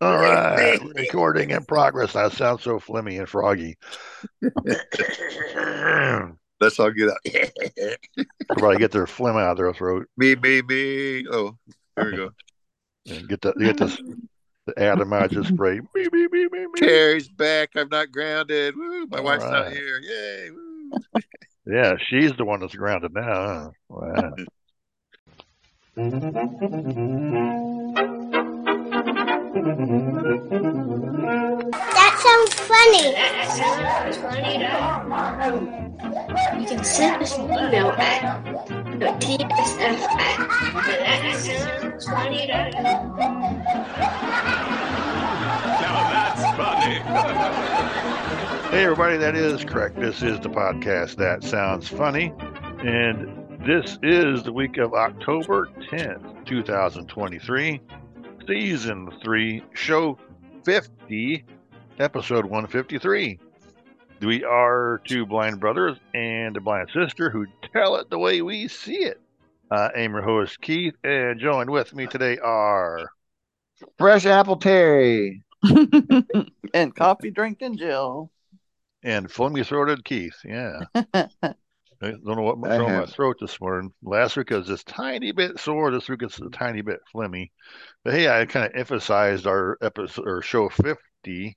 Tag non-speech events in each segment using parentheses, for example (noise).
All right, recording in progress. That sounds so flimmy and froggy. Let's all get out. Everybody get their phlegm out of their throat me, me, me. Oh, there we go. and get the get this the atomizer spray. Me, me, me, me, me. Terry's back. I'm not grounded. Woo, my All wife's not here. Yay. Woo. Yeah, she's the one that's grounded now. Huh? Wow. (laughs) That sounds funny. You can send us an email at no, tsf at Hey, everybody, that is correct. This is the podcast that sounds funny. And this is the week of October 10th, 2023, season three, show 50, episode 153. We are two blind brothers and a blind sister who tell it the way we see it. Uh, I'm your host, Keith, and joined with me today are. Fresh apple Terry. (laughs) and coffee drinking Jill. And phlegmy throated Keith. Yeah. (laughs) I don't know what what's I wrong with my throat this morning. Last week I was just tiny bit sore. This week it's a tiny bit phlegmy. But hey, I kind of emphasized our episode or show 50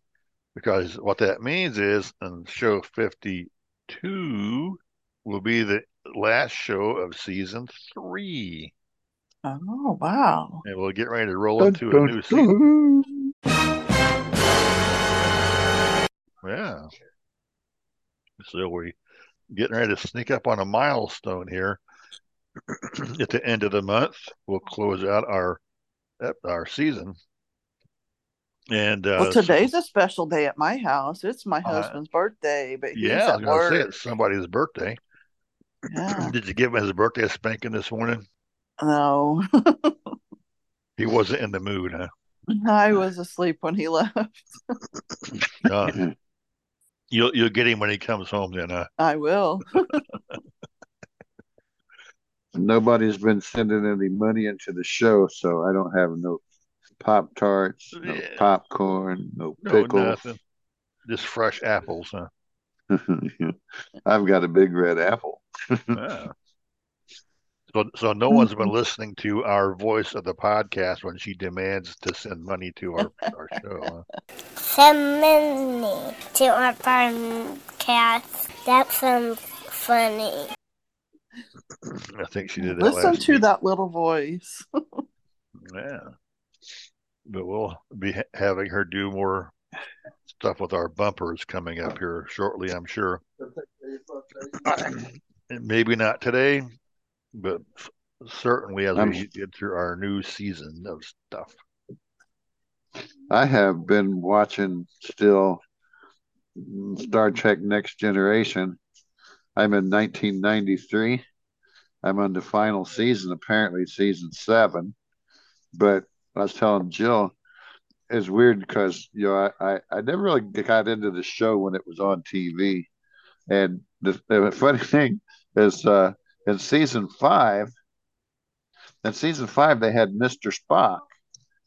because what that means is on show 52 will be the last show of season three. Oh wow. And we'll get ready to roll Dun, into a dun, new season. Yeah. So we getting ready to sneak up on a milestone here. (clears throat) At the end of the month, we'll close out our our season. And uh, well, today's a special day at my house. It's my Uh, husband's birthday, but yeah, I was gonna say it's somebody's birthday. (clears throat) Yeah. Did you give him his birthday spanking this morning? No, (laughs) He wasn't in the mood, huh? I was asleep when he left. (laughs) Uh, you'll you'll get him when he comes home then, huh? I will. (laughs) Nobody's been sending any money into the show, so I don't have no Pop Tarts, no Yeah. popcorn, no No, pickles. nothing. Just fresh apples, huh? (laughs) I've got a big red apple. (laughs) Yeah. So, so no mm-hmm. one's been listening to our voice of the podcast when she demands to send money to our, our show. Huh? Send money to our podcast. That sounds funny. I think she did that Listen last to week. that little voice. Yeah. But we'll be ha- having her do more stuff with our bumpers coming up here shortly, I'm sure. And (clears throat) Maybe not today, but certainly as I'm- we get through our new season of stuff. I have been watching still Star Trek Next Generation. I'm in 1993. I'm on the final season, apparently season seven. But I was telling Jill, it's weird because you know I, I, I never really got into the show when it was on TV. And the, the funny (laughs) thing is, uh, in season five, in season five they had Mr. Spock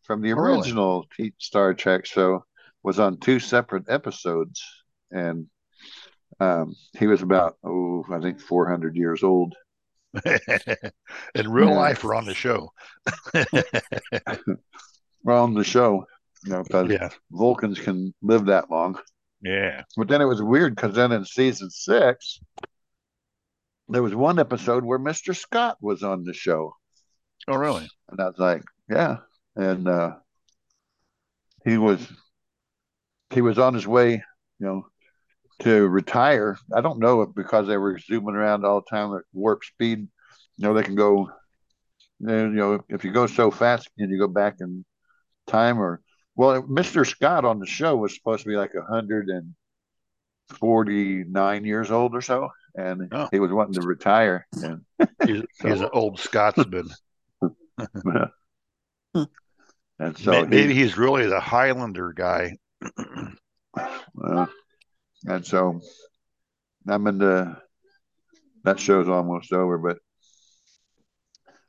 from the Oh, really? original Star Trek show was on two separate episodes, and um, he was about oh I think 400 years old. (laughs) In real Yeah. life or on the show. (laughs) Well, on the show, you know, because yeah. Vulcans can live that long. Yeah. But then it was weird because then in season six, there was one episode where Mr. Scott was on the show. Oh, really? And I was like, yeah. And uh, he was he was on his way, you know, to retire. I don't know if because they were zooming around all the time at warp speed, you know, they can go you know, if you go so fast can you go back in time or well Mr. Scott on the show was supposed to be like a hundred and forty nine years old or so. And Oh. he was wanting to retire. And He's, he's an old Scotsman. (laughs) and so Maybe he, he's really the Highlander guy. Uh, and so I'm in the that show's almost over, but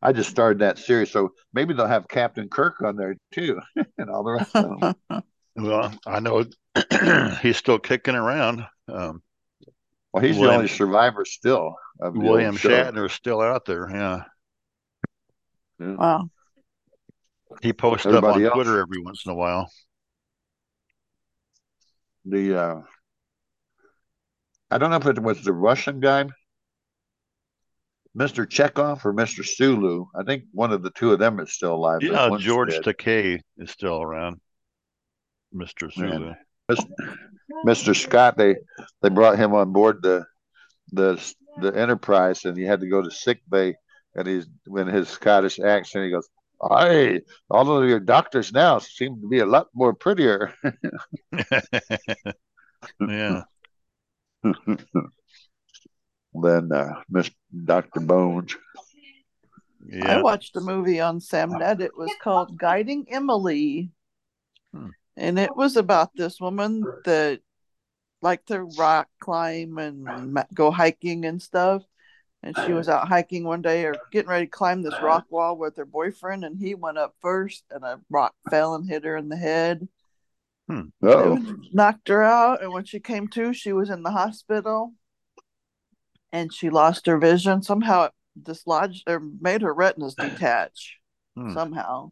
I just started that series, so maybe they'll have Captain Kirk on there too, (laughs) and all the rest of them. Well, I know (clears throat) he's still kicking around. Um, Well, he's William- the only survivor still. Of William Shatner is still out there. Yeah, wow. he posts up on else- Twitter every once in a while. The uh, I don't know if it was the Russian guy, Mr. Chekov or Mr. Sulu. I think one of the two of them is still alive. but Yeah, George dead. Takei is still around. Mr. Zulu. Mr. Scott, they they brought him on board the the the Enterprise, and he had to go to sick bay. And he's when his Scottish accent, he goes, "Aye, all of your doctors now seem to be a lot more prettier." (laughs) yeah. (laughs) than uh, Miss Doctor Bones. Yeah. I watched a movie on Samnet. It was called Guiding Emily. Hmm. And it was about this woman that liked to rock climb and go hiking and stuff. And she was out hiking one day or getting ready to climb this rock wall with her boyfriend. And he went up first, and a rock fell and hit her in the head. Oh, knocked her out. And when she came to, she was in the hospital and she lost her vision. Somehow it dislodged or made her retinas detach Hmm. somehow.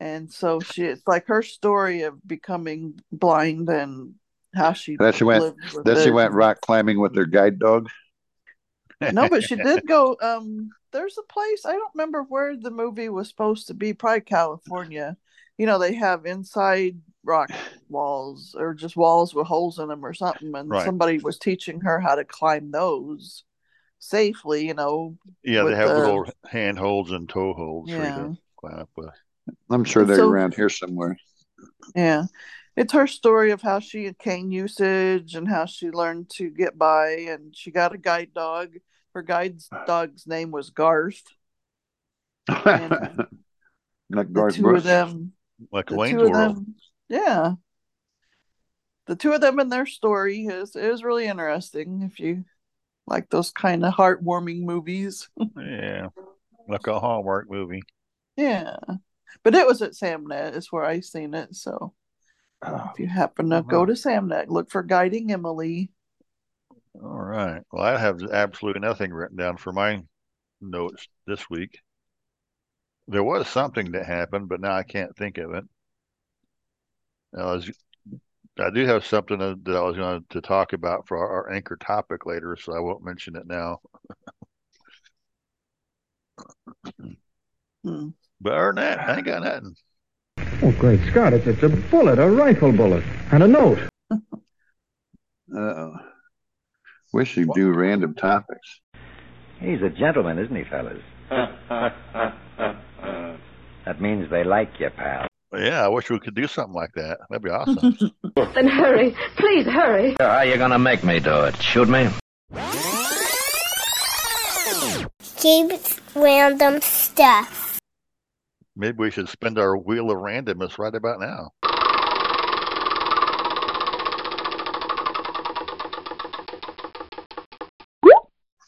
And so she, it's like her story of becoming blind and how she Then she went- then she went rock climbing with her guide dog. No, but she did go. (laughs) Um, there's a place I don't remember where the movie was supposed to be. Probably California. You know, they have inside rock walls or just walls with holes in them or something, and Right. somebody was teaching her how to climb those safely. You know, Yeah, they have the- little hand holds and toe holds for you to climb up with. I'm sure they're So- around here somewhere. Yeah. It's her story of how she had cane usage and how she learned to get by and she got a guide dog. Her guide dog's name was Garth. And (laughs) like the Garth two Brooks. of them Like the Wayne's World. them yeah. The two of them and their story is is really interesting if you like those kind of heartwarming movies. (laughs) Yeah. Like a Hallmark movie. yeah. But it was at Samnet is where I seen it, so Oh, if you happen to go to Samnet, look for Guiding Emily. All right. Well, I have absolutely nothing written down for my notes this week. There was something that happened, but now I can't think of it. I was, I do have something that that I was going to talk about for our, our anchor topic later, so I won't mention it now. Hmm. But other than that, I ain't got nothing. Oh, great Scott, it's, it's a bullet, a rifle bullet, and a note. (laughs) uh-oh. Wish you'd do random topics. He's a gentleman, isn't he, fellas? (laughs) that means they like you, pal. Yeah, I wish we could do something like that. That'd be awesome. (laughs) Then hurry. Please hurry. How are you gonna make me do it? Shoot me? Keep random stuff. Maybe we should spend our wheel of randomness right about now.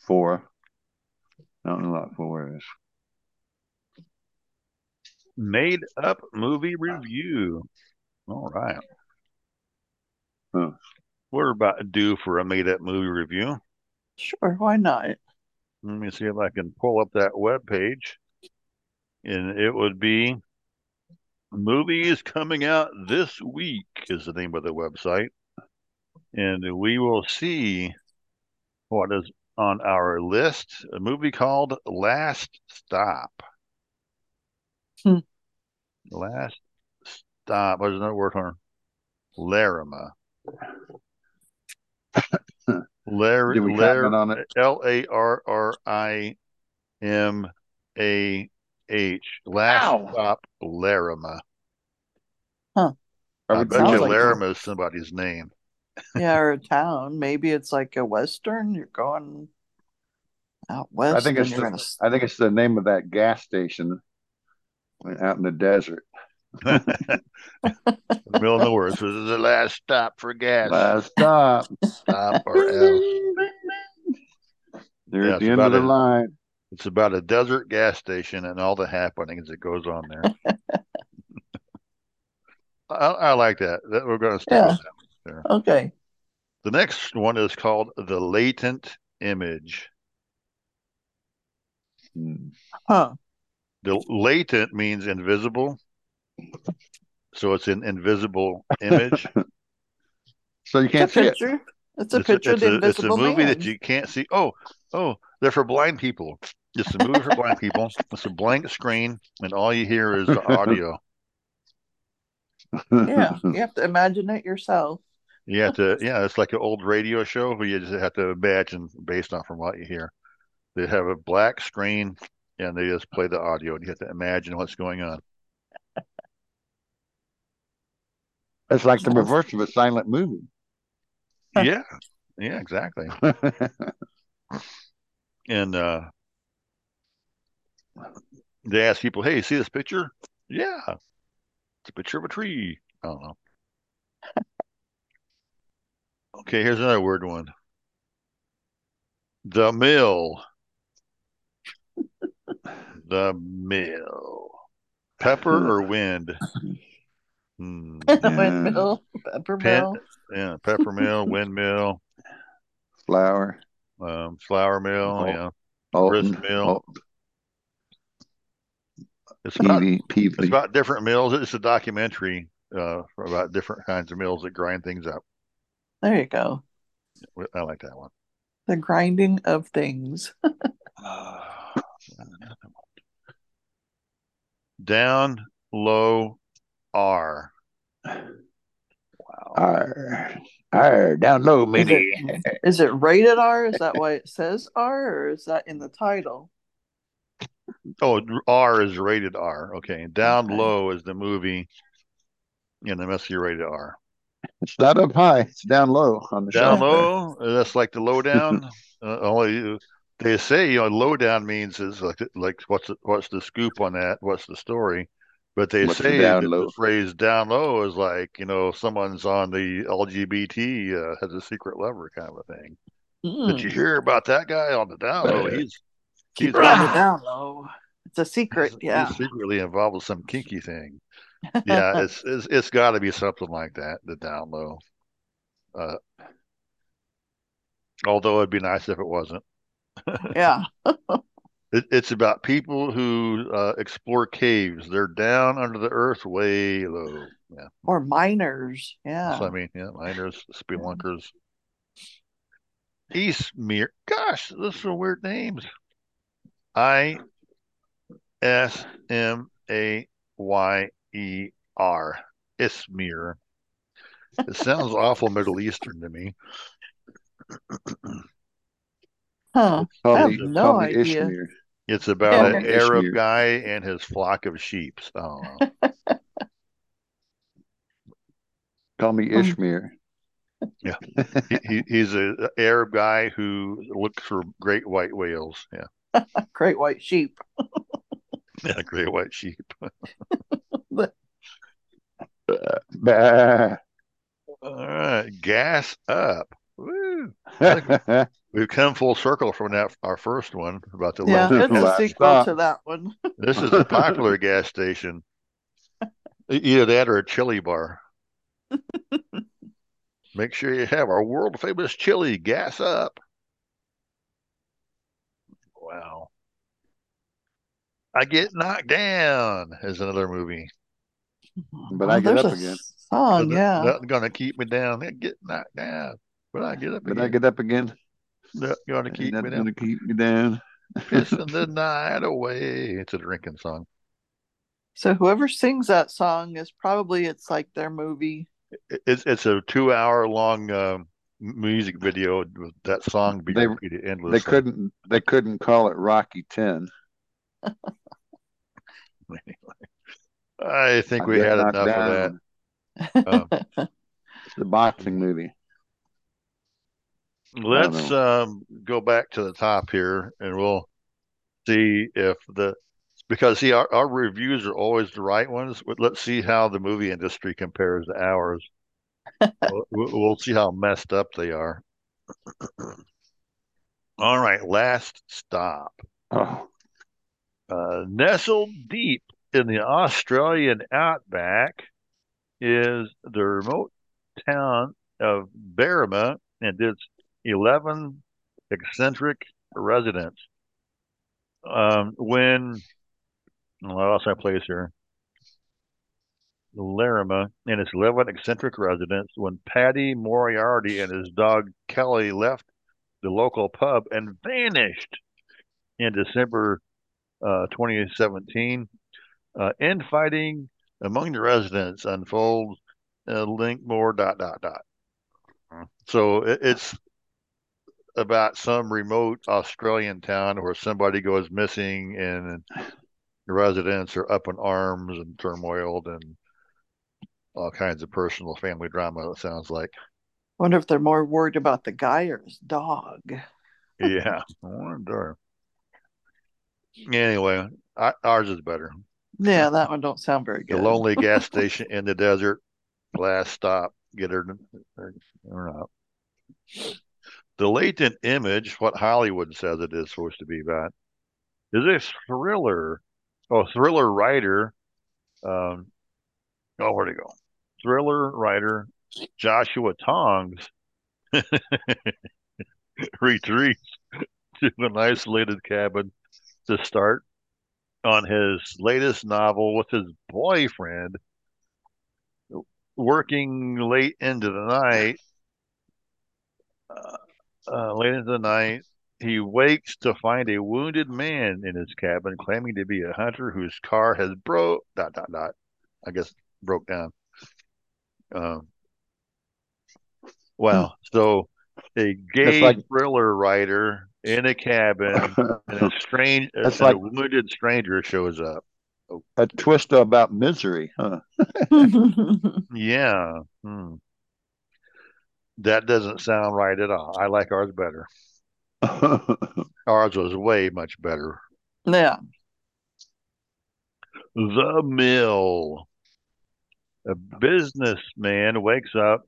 Four. I don't know what four is. Made up movie review. All right. Huh. We're about due for a made up movie review. Sure, why not? Let me see if I can pull up that web page. And it would be Movies Coming Out This Week is the name of the website. And we will see what is on our list. A movie called Last Stop. Hmm. Last Stop. What is another word for Larrimah. (coughs) Lar- Did we Lar- comment on it? L A R R I M A H. Last Ow. stop Larrimah. I I bet sounds you like Larrimah is somebody's name. Yeah, or a town. Maybe it's like a western. You're going out west. I think it's the, gonna s- I think it's the name of that gas station out in the desert. In the middle of nowhere. So this is the last stop for gas. Last stop. Stop or else. (laughs) They're Yeah, at the end of the a- line. It's about a desert gas station and all the happenings that goes on there. (laughs) I, I like that. That we're going to stick Yeah. with that. There. Okay. The next one is called the latent image. Huh. The latent means invisible, so it's an invisible (laughs) image. So you can't It's a see it. It's a it's picture a, of the it's a, it's a invisible movie man. that you can't see. Oh, oh, they're for blind people. It's a movie for blind people. It's a blank screen, and all you hear is the audio. (laughs) Yeah, you have to imagine it yourself. You have to, yeah, it's like an old radio show where you just have to imagine based on from what you hear. They have a black screen and they just play the audio, and you have to imagine what's going on. It's like the reverse of a silent movie. Yeah, yeah, exactly. (laughs) And uh, they ask people, "Hey, see this picture?" Yeah, it's a picture of a tree. I don't know. (laughs) Okay, here's another word one. The mill. (laughs) The mill. Pepper or wind? Hmm. (laughs) Windmill, pepper Pen- mill. yeah, pepper mill, windmill, Flour. um, flour mill. Yeah, Alton, Grist mill. Alton, it's about Peavy, it's about different mills. It's a documentary uh, about different kinds of mills that grind things up. There you go. I like that one. The grinding of things. (laughs) Down, low, R. Wow. R. arr, down low, Is it, is it rated R? Is that why it says R, or is that in the title? Oh, R is rated R. Okay. Down Okay. low is the movie, and the be rated R. It's not up high. It's down low on the Down there. low, that's like the lowdown. (laughs) uh, only they say you know lowdown means is like like what's the, what's the scoop on that? What's the story? But they What's say down low? the phrase "down low" is like you know someone's on the LGBT uh, has a secret lover kind of a thing. Did you hear about that guy on the down low? He's, Keep it down low. It's a secret. he's Yeah. secretly involved with some kinky thing. (laughs) Yeah, it's it's, it's got to be something like that. The down low. Uh, although it'd be nice if it wasn't. (laughs) yeah. It, it's about people who uh, explore caves. They're down under the earth, way low. Yeah, Or miners. Yeah. what I mean. Yeah, miners, spelunkers. Eastmere. Gosh, those are weird names. I S M A Y E R. Ismir. It sounds awful Middle Eastern to me. Huh. Call I have me, no idea. Ishmael. It's about Yeah. an Arab Ishmir. guy and his flock of sheep. I. Call (laughs) me Um, Ishmael. he, he, he's a Arab guy who looks for great white whales. Yeah, (laughs) Great white sheep. (laughs) yeah, great white sheep. (laughs) Bah. All right, gas up. Woo. We've come full circle from that our first one about the Yeah, left. it's a Last sequel stop. to ah. that one. This is a popular gas station. Either that or a chili bar. Make sure you have our world famous chili gas up. Wow. I get knocked down is another movie. But Oh, I get there's up a again. Song, yeah. Nothing gonna keep me down. I get knocked down. But I get up But again. I get up again. Nothing gonna Ain't keep me nothing down. gonna keep me down. Kissing (laughs) the night away. It's a drinking song. So whoever sings that song is probably it's like their movie. It's it's a two hour long um, music video with that song being They- repeated They couldn't. They couldn't call it Rocky Ten. (laughs) I think I we had knocked enough of that. (laughs) Um, the boxing movie. let's um, go back to the top here and we'll see if the because see our, our reviews are always the right ones but let's see how the movie industry compares to ours we'll, we'll see how messed up they are (clears throat) all right last stop Oh, Uh, nestled deep in the Australian outback is the remote town of Berrima and its 11 eccentric residents. Um, when, what else I place here? Larrimah and its 11 eccentric residents when Paddy Moriarty and his dog Kelly left the local pub and vanished in December uh, 2017. Uh, infighting among the residents unfolds. Uh, link more dot dot dot. So it, it's about some remote Australian town where somebody goes missing and the residents are up in arms and turmoiled and all kinds of personal family drama. It sounds like. Wonder if they're more worried about the guy or his dog. Yeah, I wonder. Anyway, I, ours is better. Yeah, that one don't sound very The good. lonely gas (laughs) station in the desert, last stop, get her or, or not. The latent image, what Hollywood says it is supposed to be about, is a thriller. Oh, thriller writer. Um, oh, where'd he go? Thriller writer Joshua Tongs (laughs) retreats to an isolated cabin to start on his latest novel with his boyfriend working late into the night. Uh, uh, late into the night he wakes to find a wounded man in his cabin claiming to be a hunter whose car has broke dot dot dot i guess broke down um wow (laughs) so a gay like- thriller writer in a cabin and a (laughs) strange That's and a like- wounded stranger shows up a twist about misery, huh? (laughs) Yeah. Hmm. That doesn't sound right at all. I like ours better. Ours was way much better. yeah. The Mill. A businessman wakes up.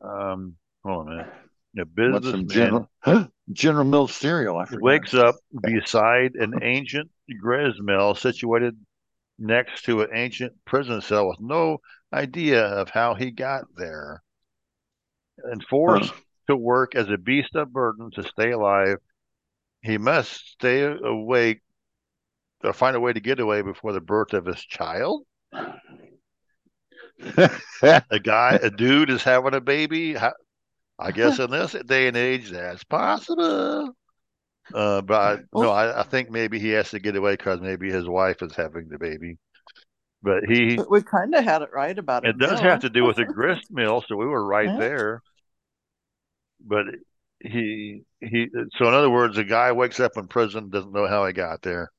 Um, hold on a minute. A businessman General General Mills cereal? I forgot. wakes up beside an ancient gristmill situated next to an ancient prison cell with no idea of how he got there. And forced to work as a beast of burden to stay alive, he must stay awake or find a way to get away before the birth of his child. A guy, a dude is having a baby. I guess in this day and age, that's possible. Uh, but I, no, I, I think maybe he has to get away because maybe his wife is having the baby. But he, But we kind of had it right about it It does have to do with a (laughs) grist mill, so we were right Yeah. there. But he, he, so in other words, a guy wakes up in prison, doesn't know how he got there.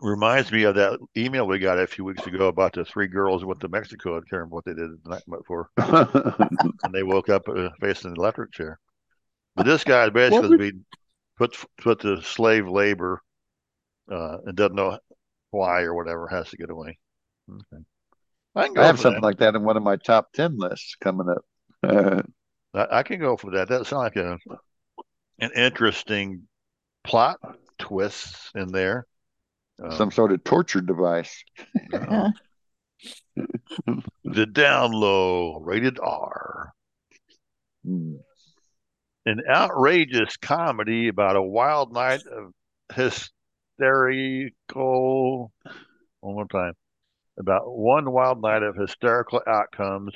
Reminds me of that email we got a few weeks ago about the three girls who went to Mexico. I can't remember what they did the night before. (laughs) and they woke up uh, facing an electric chair. But this guy basically being put put to slave labor uh, and doesn't know why or whatever has to get away. Okay. I can go I have something that. like that in one of my top ten lists coming up. Uh, (laughs) I, I can go for that. That sounds like a an interesting plot twists in there. Um, some sort of torture device. uh, (laughs) the down low, rated R. Hmm. an outrageous comedy about a wild night of hysterical one more time about one wild night of hysterical outcomes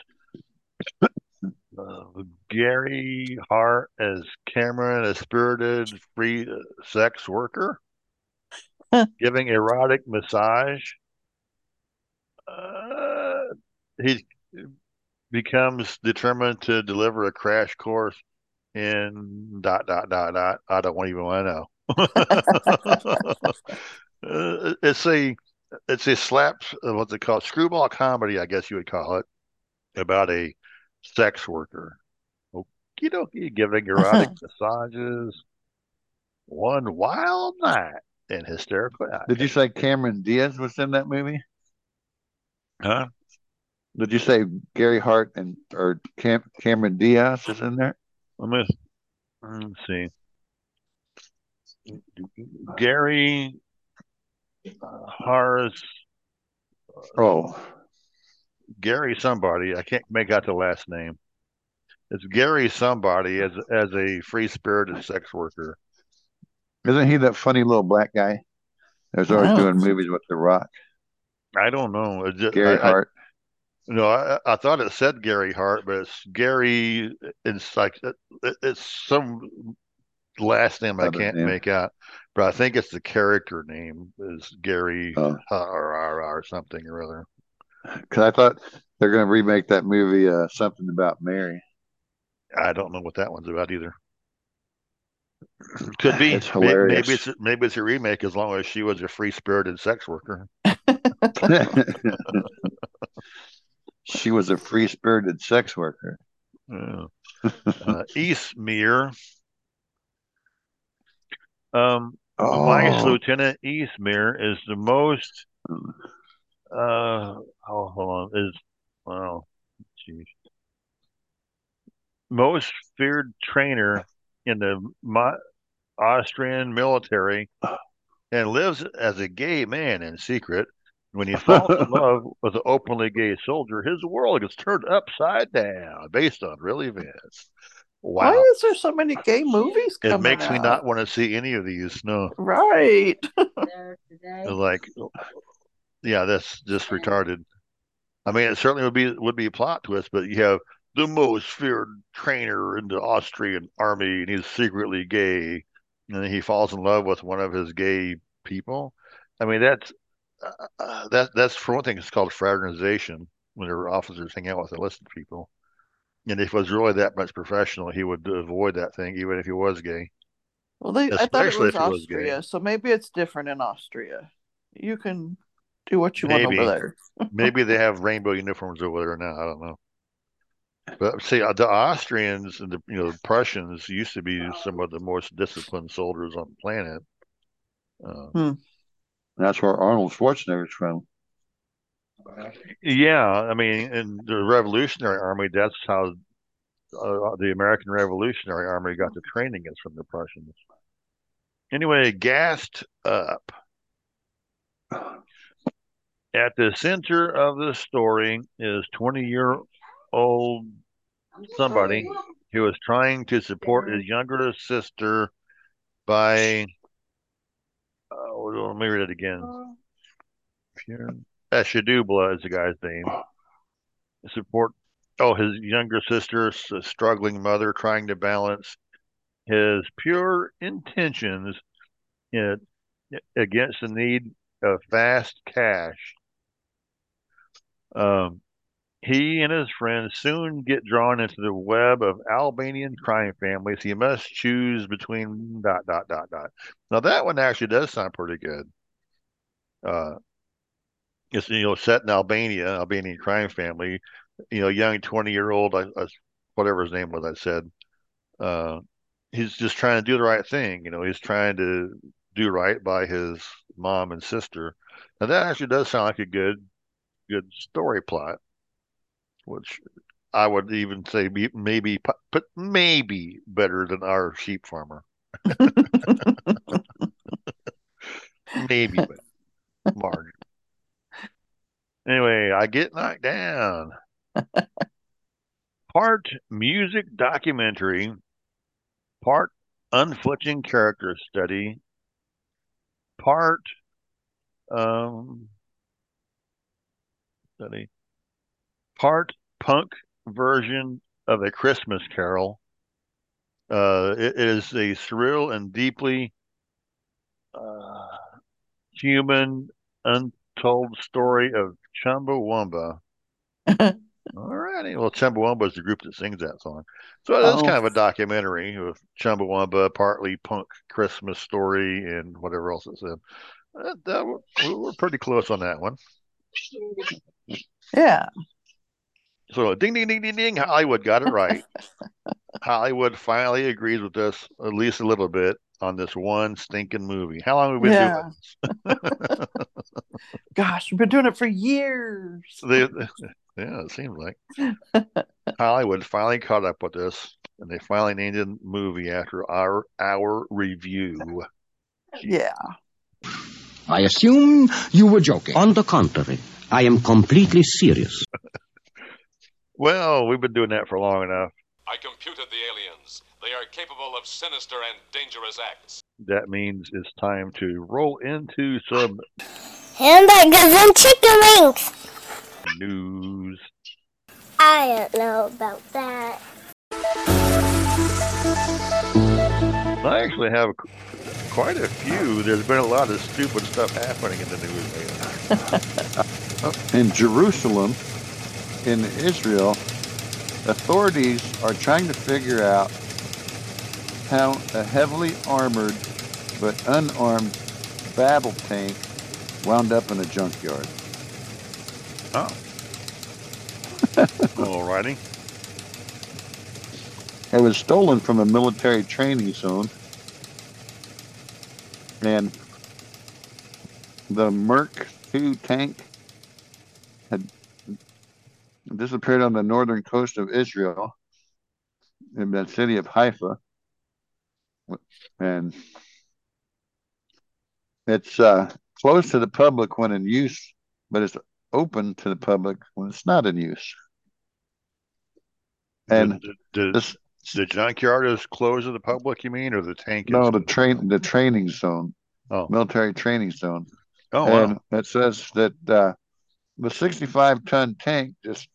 uh, gary hart as cameron a spirited free uh, sex worker (laughs) giving erotic massage uh, he becomes determined to deliver a crash course in dot dot dot dot. I don't even want to know. Uh, (laughs) it's a it's a slap. uh, What's it called? Screwball comedy, I guess you would call it, about a sex worker. Okie dokie, giving erotic (laughs) massages. One wild night in hysterical. Did you say Cameron Diaz was in that movie? Huh? Did you say Gary Hart and or Cam, Cameron Diaz is in there? Let me let's see. Gary uh, Harris, Oh, Gary somebody. I can't make out the last name. It's Gary somebody as as a free spirited sex worker. Isn't he that funny little black guy? That's always Wow. doing movies with The Rock. I don't know. Just, Gary I, I- Hart. no, I, I thought it said Gary Hart, but it's Gary. It's like it, it's some last name I can't name. make out, but I think it's the character name is Gary Oh. or, or, or something or other. Because I thought they're going to remake that movie, uh, something about Mary. I don't know what that one's about either. Could be. It's May- hilarious. Maybe it's maybe it's a remake as long as she was a free spirited sex worker. (laughs) (laughs) she was a free spirited sex worker. Yeah. uh, (laughs) Eastmere. Um, Vice Oh, Lieutenant Eastmere is the most. Uh, oh, hold on. Is wow, jeez. Most feared trainer in the Mo- Austrian military, and lives as a gay man in secret. When he (laughs) falls in love with an openly gay soldier, his world gets turned upside down, based on real events. Wow. Why is there so many gay movies It coming makes me not want to see any of these. No, Right. (laughs) like, yeah, that's just retarded. I mean, it certainly would be would be a plot twist, but you have the most feared trainer in the Austrian army, and he's secretly gay, and he falls in love with one of his gay people. I mean, that's uh, uh, that that's for one thing. It's called fraternization when their officers hang out with enlisted people. And if it was really that much professional, he would avoid that thing, even if he was gay. Well, they I thought it was it was. Austria, so maybe it's different in Austria. You can do what you want Maybe. over there. (laughs) Maybe they have rainbow uniforms over there now. I don't know. But see, uh, the Austrians and the you know the Prussians used to be some of the most disciplined soldiers on the planet. Uh, that's where Arnold Schwarzenegger's from. yeah, I mean, in the Revolutionary Army, that's how uh, the American Revolutionary Army got the training is from the Prussians. Anyway, gassed up. At the center of the story is 20 year old somebody who is trying to support his younger sister by, oh, let me read it again. Eshadubla is the guy's name. Support, oh, his younger sister's a struggling mother trying to balance his pure intentions in, against the need of fast cash. Um, he and his friends soon get drawn into the web of Albanian crime families. He must choose between dot dot dot dot. Now that one actually does sound pretty good. Uh, it's you know set in Albania, Albanian crime family. You know, young twenty year old, whatever his name was, I said. Uh, he's just trying to do the right thing. You know, he's trying to do right by his mom and sister. Now that actually does sound like a good, good story plot, which I would even say be, maybe, but maybe better than our sheep farmer. (laughs) maybe, but margin. Anyway, I get knocked down. part music documentary, part unflinching character study, part um study, part punk version of a Christmas Carol. Uh, it is a surreal and deeply uh, human, untold story of Chumbawamba. (laughs) All righty. Well, Chumbawamba is the group that sings that song. So is Oh. kind of a documentary of Chumbawamba, partly punk Christmas story and whatever else it said. Uh, that, we we're pretty close on that one. Yeah. So ding, ding, ding, ding, ding. Hollywood got it right. (laughs) Hollywood finally agrees with us at least a little bit on this one stinking movie. How long have we been Yeah. doing this? (laughs) Gosh, we've been doing it for years. They, (laughs) yeah, it seems like Hollywood finally caught up with this, and they finally named the movie after our our review. Yeah. I assume you were joking. On the contrary, I am completely serious. Well, we've been doing that for long enough. I computed the aliens. They are capable of sinister and dangerous acts. That means it's time to roll into some Hamburgers and chicken wings. news. I don't know about that. I actually have quite a few. There's been a lot of stupid stuff happening in the news lately. (laughs) In Jerusalem, in Israel, authorities are trying to figure out how a heavily armored but unarmed battle tank wound up in a junkyard. Oh. (laughs) Alrighty. It was stolen from a military training zone. And the Merc 2 tank disappeared on the northern coast of Israel in the city of Haifa. And it's uh, closed to the public when in use, but it's open to the public when it's not in use. And the, the, this the junkyard is closed to the public, you mean, or the tank? no, the train, the training zone, Oh, military training zone. oh, wow. it says that uh, the 65 ton tank just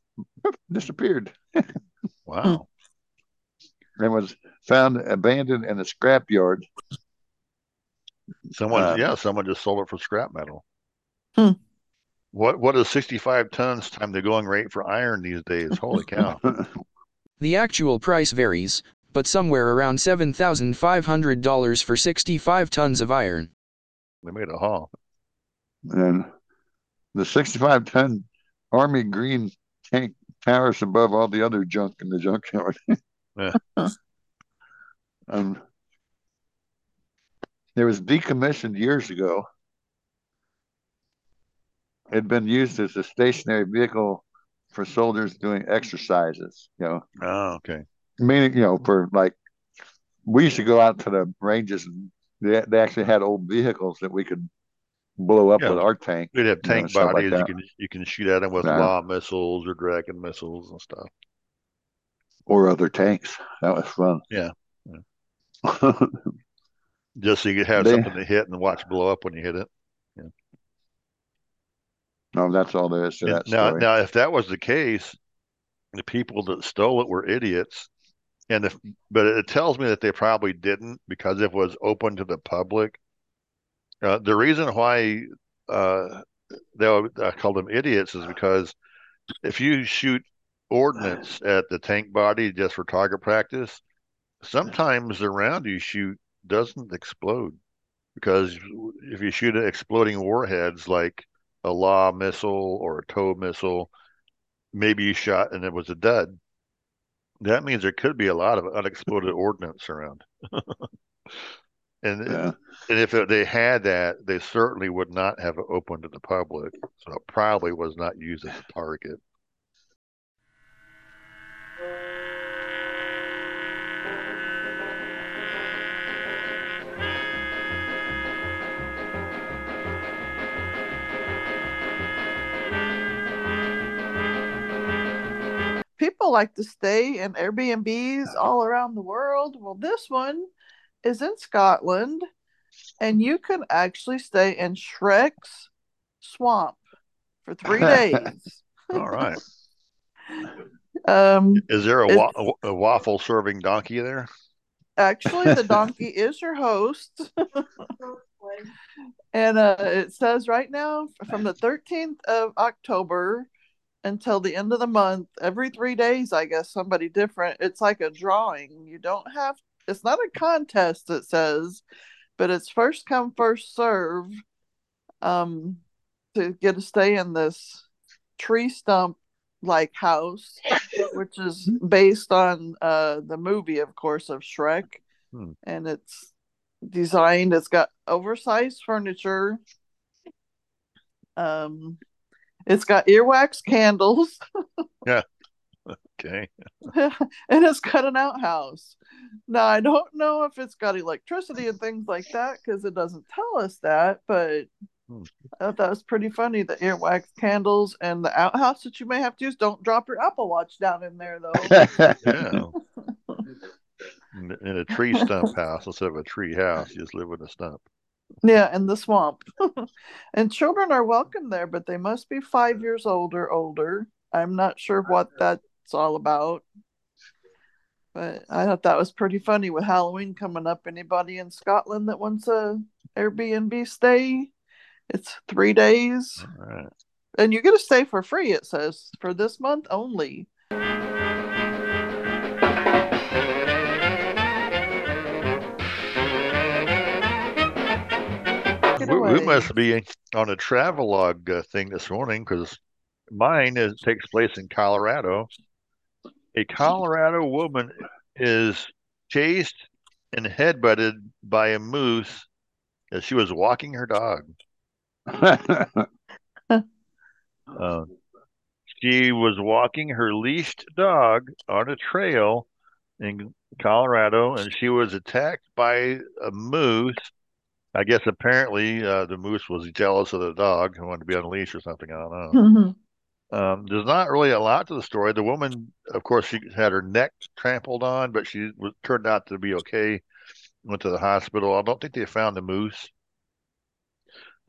(laughs) disappeared wow. (laughs) and was found abandoned in a scrapyard. Someone, Uh, yeah, someone just sold it for scrap metal. Hmm. What what is 65 tons time the going rate for iron these days? Holy cow. (laughs) The actual price varies, but somewhere around $7,500 for 65 tons of iron. they made a haul. and the 65 ton Army Green tank towers above all the other junk in the junkyard. (laughs) Yeah. um, it was decommissioned years ago. It had been used as a stationary vehicle for soldiers doing exercises, you know, Oh, okay. meaning, you know, for like, we used to go out to the ranges and they, they actually had old vehicles that we could blow up Yeah. with our tank. We'd have you know, tank like bodies. you can you can shoot at them with Yeah. law missiles or dragon missiles and stuff. or other tanks. That was fun. Yeah. (laughs) Just so you could have They- something to hit and watch blow up when you hit it. Yeah. No, that's all there is to And that now, story. now, if that was the case, the people that stole it were idiots. And if, but it tells me that they probably didn't because it was open to the public. Uh, the reason why uh, they I call them idiots is because if you shoot ordnance at the tank body just for target practice, sometimes the round you shoot doesn't explode because if you shoot at exploding warheads like a law missile or a tow missile, maybe you shot and it was a dud. That means there could be a lot of unexploded ordnance around. (laughs) and Yeah. and if they had that, they certainly would not have it open to the public. So it probably was not used as a target. People like to stay in Airbnbs all around the world. Well, this one is in Scotland, and you can actually stay in Shrek's swamp for three (laughs) days. All right. (laughs) Um, Is there a, It- wa- a waffle serving donkey there? actually, the donkey (laughs) is your host. And uh, it says right now from the 13th of October until the end of the month, every three days, I guess somebody different. It's like a drawing. You don't have, it's not a contest, it says, but it's first come, first serve um, to get to stay in this tree stump like house, (laughs) which is based on uh, the movie, of course, of Shrek. Hmm. And it's designed. It's got oversized furniture. Um, it's got earwax candles. (laughs) Yeah. Okay. (laughs) and it's got an outhouse. Now I don't know if it's got electricity and things like that because it doesn't tell us that, but Hmm. I thought that was pretty funny. The earwax candles and the outhouse that you may have to use. Don't drop your Apple Watch down in there though. (laughs) Yeah. (laughs) In, in a tree stump house instead of a tree house, you just live in a stump. yeah, in the swamp. and children are welcome there, but they must be five years old or older. I'm not sure what that's all about. But I thought that was pretty funny with Halloween coming up. Anybody in Scotland that wants a Airbnb stay? It's three days. Right. And you get to stay for free, it says, for this month only. We, we must be on a travelogue uh, thing this morning because mine is, takes place in Colorado. A Colorado woman is chased and headbutted by a moose as she was walking her dog. (laughs) Uh, she was walking her leashed dog on a trail in Colorado, and she was attacked by a moose. I guess apparently uh, the moose was jealous of the dog and wanted to be on a leash or something. I don't know. Um, there's not really a lot to the story. The woman, of course, she had her neck trampled on, but she was, turned out to be okay. Went to the hospital. I don't think they found the moose.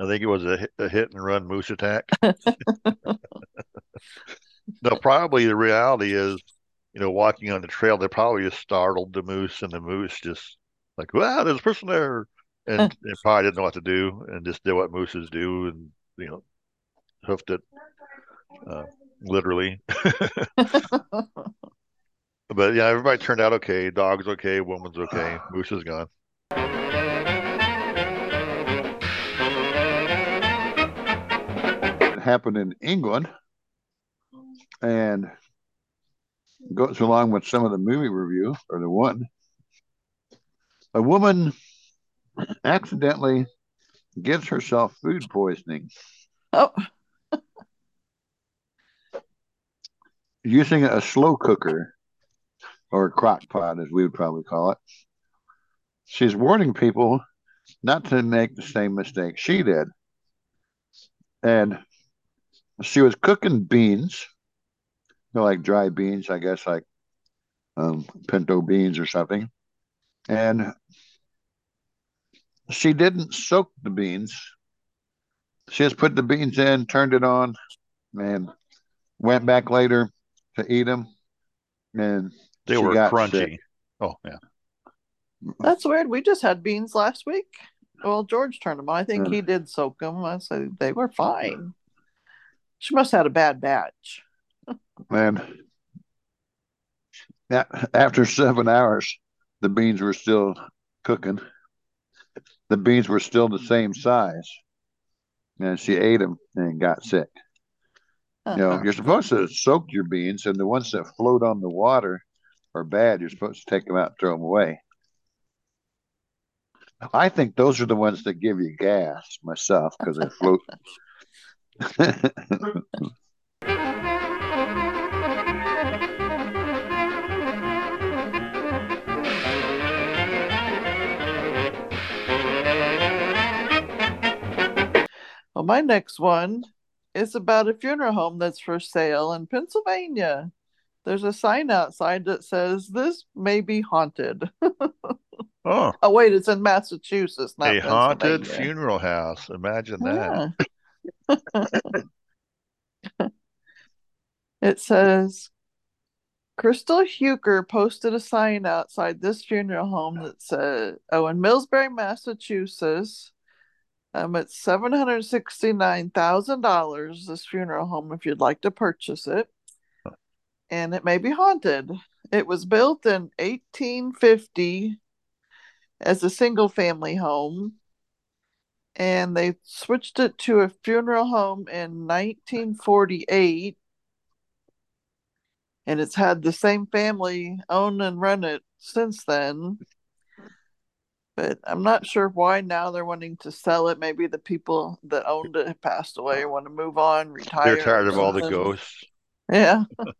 I think it was a, hit- a hit and run moose attack. (laughs) no, probably the reality is, you know, walking on the trail, they probably just startled the moose, and the moose just like, wow, there's a person there, and (laughs) they probably didn't know what to do, and just did what mooses do, and you know, hoofed it, uh, literally. (laughs) (laughs) But yeah, everybody turned out okay. Dog's okay, woman's okay, moose is gone. It happened in England and goes along with some of the movie review or the one. A woman accidentally gives herself food poisoning Oh, using a slow cooker or crock pot, as we would probably call it. She's warning people not to make the same mistake she did. And she was cooking beans, you know, like dry beans, I guess, like um, pinto beans or something. And she didn't soak the beans. She just put the beans in, turned it on, and went back later to eat them. And They were crunchy. sick. Oh yeah. that's weird. We just had beans last week. Well, George turned them on. I think Yeah. he did soak them. I said they were fine. She must have had a bad batch. And a- after seven hours, the beans were still cooking. The beans were still the same size. And she ate them and got sick. Uh-huh. You know, you're supposed to soak your beans, and the ones that float on the water are bad. You're supposed to take them out and throw them away. I think those are the ones that give you gas myself because they float. (laughs) Well, my next one is about a funeral home that's for sale in Pennsylvania. There's a sign outside that says this may be haunted. (laughs) Oh, Oh wait, it's in Massachusetts, not a haunted funeral house. Imagine that. Yeah. (laughs) it says Crystal Huker posted a sign outside this funeral home that said, "Oh, in Millsbury, Massachusetts, um, it's seven hundred sixty-nine thousand dollars. This funeral home, if you'd like to purchase it, and it may be haunted. It was built in eighteen fifty as a single-family home." and they switched it to a funeral home in 1948 and it's had the same family own and run it since then but i'm not sure why now they're wanting to sell it maybe the people that owned it have passed away want to move on retire They're tired of all the ghosts. yeah (laughs)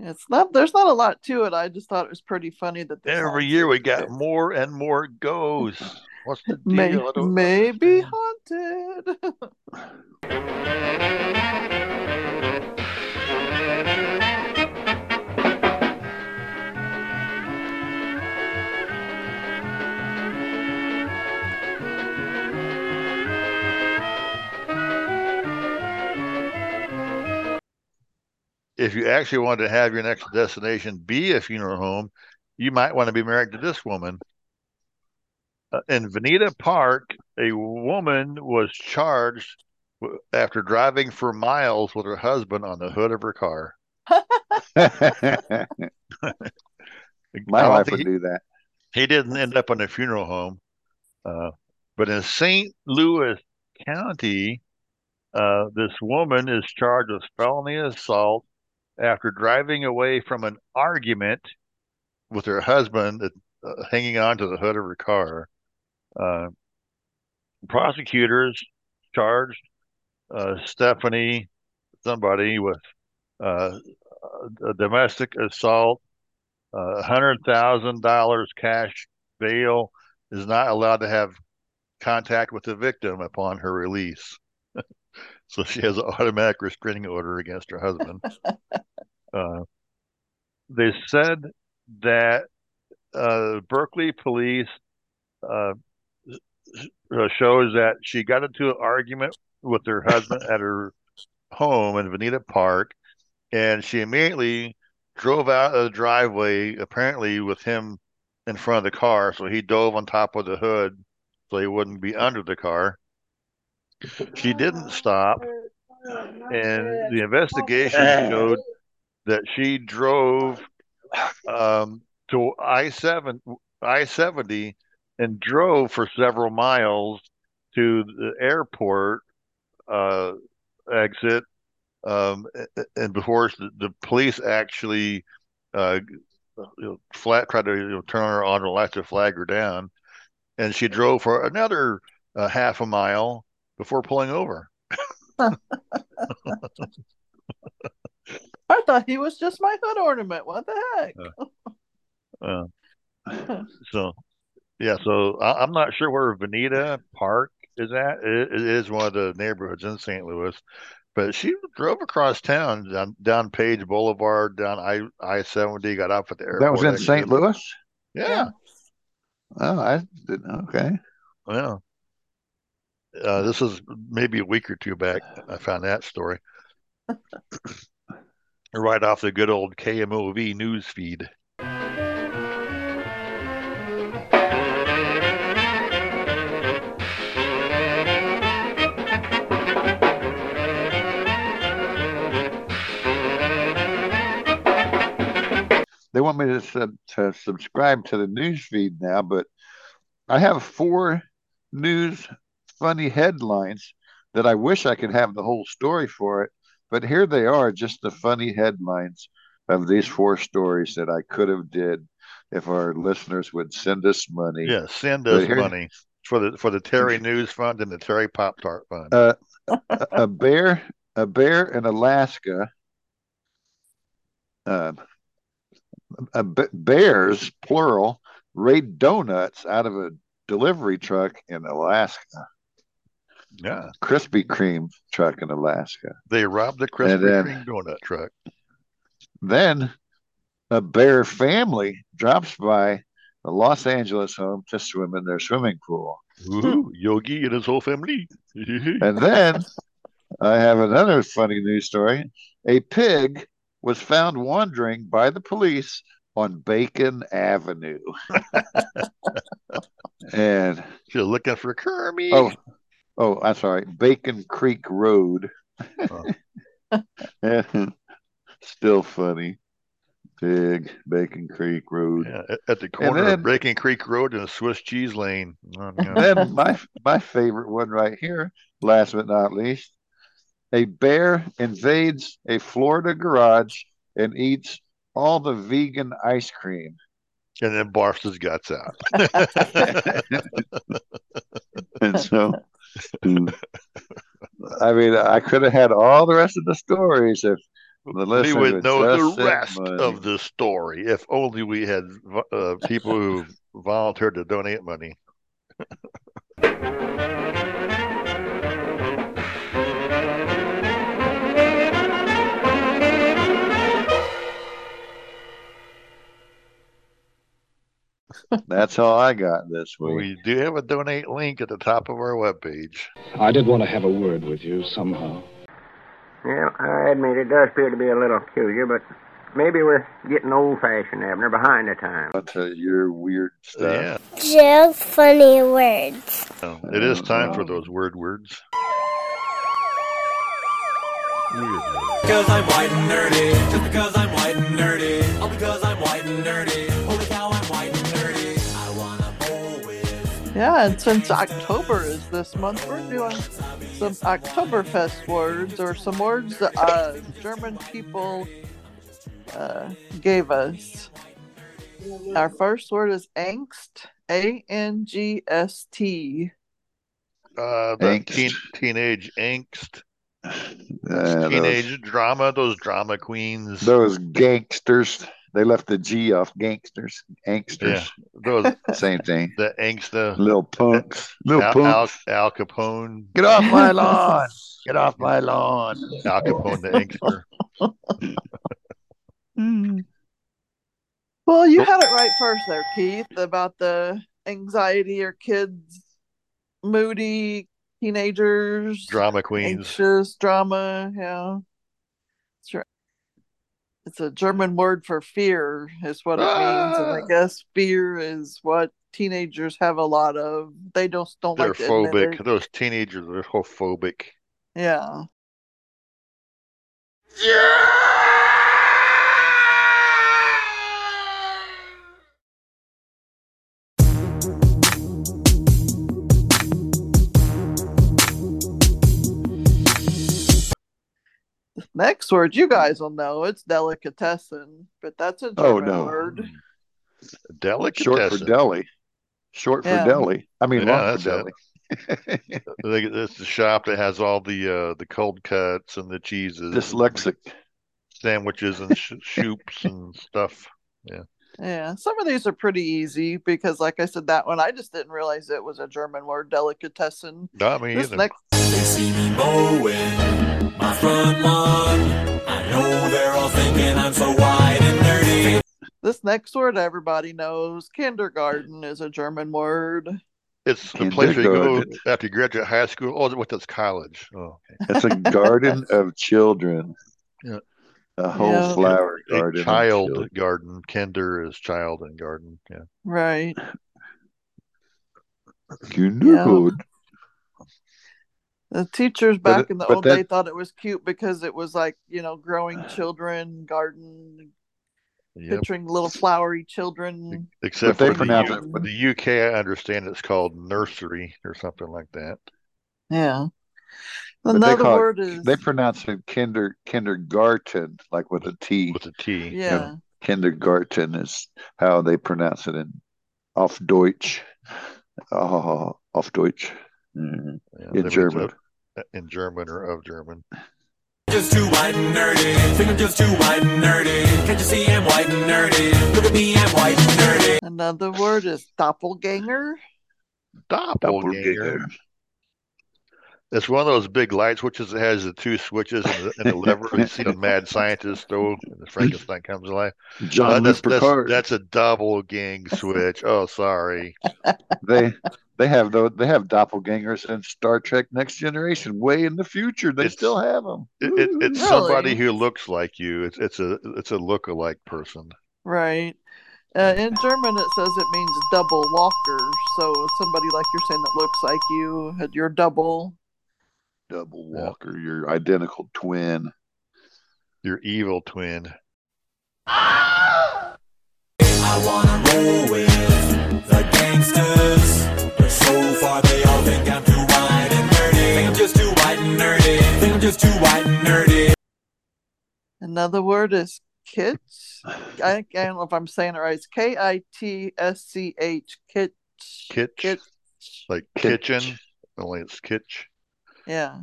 It's not. There's not a lot to it. I just thought it was pretty funny that Every year we got pigs. more and more ghosts. (laughs) What's the deal? May, maybe understand. haunted. (laughs) If you actually want to have your next destination be a funeral home, you might want to be married to this woman. Uh, in Veneta Park, a woman was charged w- after driving for miles with her husband on the hood of her car. (laughs) (laughs) My wife would he, do that. he didn't end up in a funeral home. Uh, but in St. Louis County, uh, this woman is charged with felony assault after driving away from an argument with her husband, uh, hanging on to the hood of her car. Uh, prosecutors charged uh, Stephanie, somebody, with uh, a domestic assault, uh, $100,000 cash bail, is not allowed to have contact with the victim upon her release. (laughs) so she has an automatic restraining order against her husband. (laughs) uh, they said that uh, Berkeley police uh, uh, shows that she got into an argument with her husband at her home in Veneta Park, and she immediately drove out of the driveway, apparently with him in front of the car. So he dove on top of the hood so he wouldn't be under the car. She didn't stop, and the investigation showed that she drove um, to I seven I seventy and drove for several miles to the airport uh, exit, um, and before the, the police actually uh, you know, flat tried to you know, turn her on or light to flag her down, and she drove for another uh, half a mile before pulling over. (laughs) I thought he was just my hood ornament. What the heck? Uh, (laughs) (laughs) so yeah, so I, I'm not sure where Veneta Park is at. It, it is one of the neighborhoods in St. Louis, but she drove across town down, down Page Boulevard, down I I seventy, got off at the airport. That was in. St. Louis. Yeah, Oh, I didn't. Okay. yeah. Uh, this is maybe a week or two back. I found that story (laughs) right off the good old KMOV news feed. They want me to sub, to subscribe to the news feed now, but I have four news funny headlines that I wish I could have the whole story for it. But here they are, just the funny headlines of these four stories that I could have did if our listeners would send us money. Yeah, send us here- money for the for the Terry (laughs) News Fund and the Terry Pop Tart Fund. Uh, a, bear, a bear in Alaska. Uh, a bears, plural, raid donuts out of a delivery truck in Alaska. Yeah, Krispy Kreme truck in Alaska. they robbed the Krispy then- Kreme donut truck. Then a bear family drops by the Los Angeles home to swim in their swimming pool. Ooh, Yogi and his whole family. (laughs) And then I have another funny news story. A pig was found wandering by the police on Bacon Avenue. (laughs) and She's looking for Kermit. oh, oh, I'm sorry, Bacon Creek Road. (laughs) Still funny. Big Bacon Creek Road. Yeah, at- at the corner then- of Breaking Creek Road and a Swiss cheese lane. Oh, yeah. then my my favorite one right here, last but not least, a bear invades a Florida garage and eats all the vegan ice cream. and then barfs his guts out. (laughs) And so, I mean, I could have had all the rest of the stories if The we listener would would know the rest money. of the story if only we had uh, people who volunteered to donate money. (laughs) That's all I got this week. We do have a donate link at the top of our webpage. I did want to have a word with you somehow. Well, I admit it does appear to be a little peculiar, but maybe we're getting old-fashioned, Abner, behind the times. Onto your weird stuff. Yeah, Just funny words. so it is time for uh-huh. those word words. Weird. Because I'm white and nerdy. Just because I'm white and nerdy. All because I'm white and nerdy. Yeah, and since October is this month, we're doing some Oktoberfest words or some words that uh, German people uh, gave us. Our first word is angst. A N G S T. Uh, the Angst. teen, teenage angst, Uh, those, teenage drama, those drama queens. those gangsters. They left the G off gangsters. Angsters. Those (laughs) Same thing. the angsta. Little punks. Little Al, Al, punks. Al Capone. Get off my lawn. Get off my lawn. Al Capone, the angster. Hmm. Well, you had it right first there, Keith, about the anxiety or kids, moody teenagers, Drama queens. anxious drama. Yeah, that's right. It's a German word for fear, is what it means, and I Ah. guess fear is what teenagers have a lot of. They just don't They're like to admit phobic. Those teenagers are so phobic. Yeah. Next word, you guys will know. It's delicatessen, but that's a German Oh, no. word. Delicatessen. Short for deli. Short for Yeah. deli. I mean, Yeah, long for that's deli. (laughs) I think it's the shop that has all the uh, the cold cuts and the cheeses, Dyslexic. sandwiches and sh- shoops and stuff. Yeah. Yeah, some of these are pretty easy because, like I said, that one I just didn't realize it was a German word, delicatessen. Not me This either. next, They see me mowing my front lawn. I know they're all thinking I'm so white and nerdy. this next word everybody knows. Kindergarten is a German word. It's the place you go after you graduate high school. Oh, what? does college. Oh, okay. It's a garden (laughs) of children. Yeah. A whole Yeah. flower A garden. of child garden. Kinder is child and garden. Yeah. Right. Kindergarten. The teachers back it- in the but old day thought it was cute because it was like, you know, growing (sighs) children, garden, Yep. picturing little flowery children. Except But they for the, pronounce U- it- for the UK, I understand it's called nursery or something like that. Yeah. But they Another word is They pronounce it kinder kindergarten, like with a T. With a T. yeah. Kindergarten is how they pronounce it in auf Deutsch. Oh, auf Deutsch. Mhm. Yeah, In German. in German or of German. Just too white and nerdy. Think I'm just too white and nerdy. Can't you see I'm white and nerdy? Look at me, I'm white and nerdy. Another word is doppelganger. Doppelganger. It's one of those big light switches that has the two switches and the, and the lever you see the (laughs) mad scientist throw and the Frankenstein comes alive. John Uh, that's, that's, that's a double gang switch. Oh, sorry. (laughs) they they have those they have doppelgangers in Star Trek Next Generation way in the future. They It's- still have them. It, it, it's Really? somebody who looks like you. It's it's a it's a look-alike person. Right. Uh, in German, it says it means double walker. So somebody like you're saying that looks like you, uh, you're double. Double Yeah. Walker, your identical twin. Your evil twin. I wanna roll with the gangsters. But so far they all think I'm too white and nerdy. Think I'm just too white and nerdy. Think I'm just too white and nerdy. Another word is kitsch. I, I don't know if I'm saying it right. It's K I T S C H. Kitsch. Kitsch. Kitsch. Like Kitsch. kitchen. Only it's kitsch. Yeah.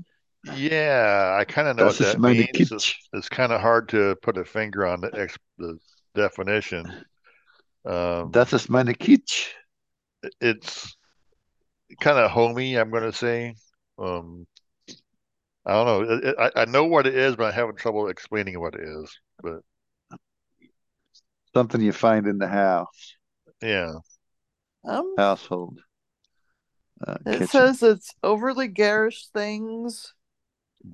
Yeah, I kind of know Das what that means. Kitsch. It's, it's kind of hard to put a finger on the, ex, the definition. Um, Das ist meine Kitsch. it's kind of homey, I'm going to say. Um, I don't know. It- it- I, I know what it is, but I'm having trouble explaining what it is. But Something you find in the house, yeah, Um, household. Uh, it kitchen. says it's overly garish things,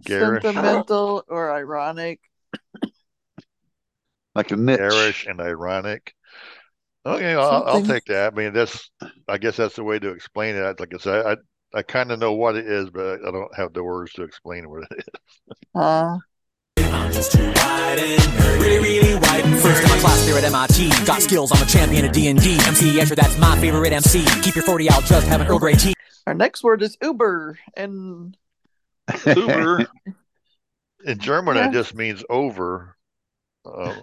garish, sentimental or ironic. like a niche. garish, and ironic. Okay, I'll, I'll take that. I mean, that's. I guess that's the way to explain it. Like I said, I I kind of know what it is, but I don't have the words to explain what it is. Uh, I'm just too wide and nerdy. Really, really wide and First in my class there at MIT. Got skills, I'm a champion at D&D. MC Escher, that's my favorite MC. Keep your 40 out, just have an Earl Grey tea. our next word is Uber, and Uber in German Yeah. it just means over. Uh,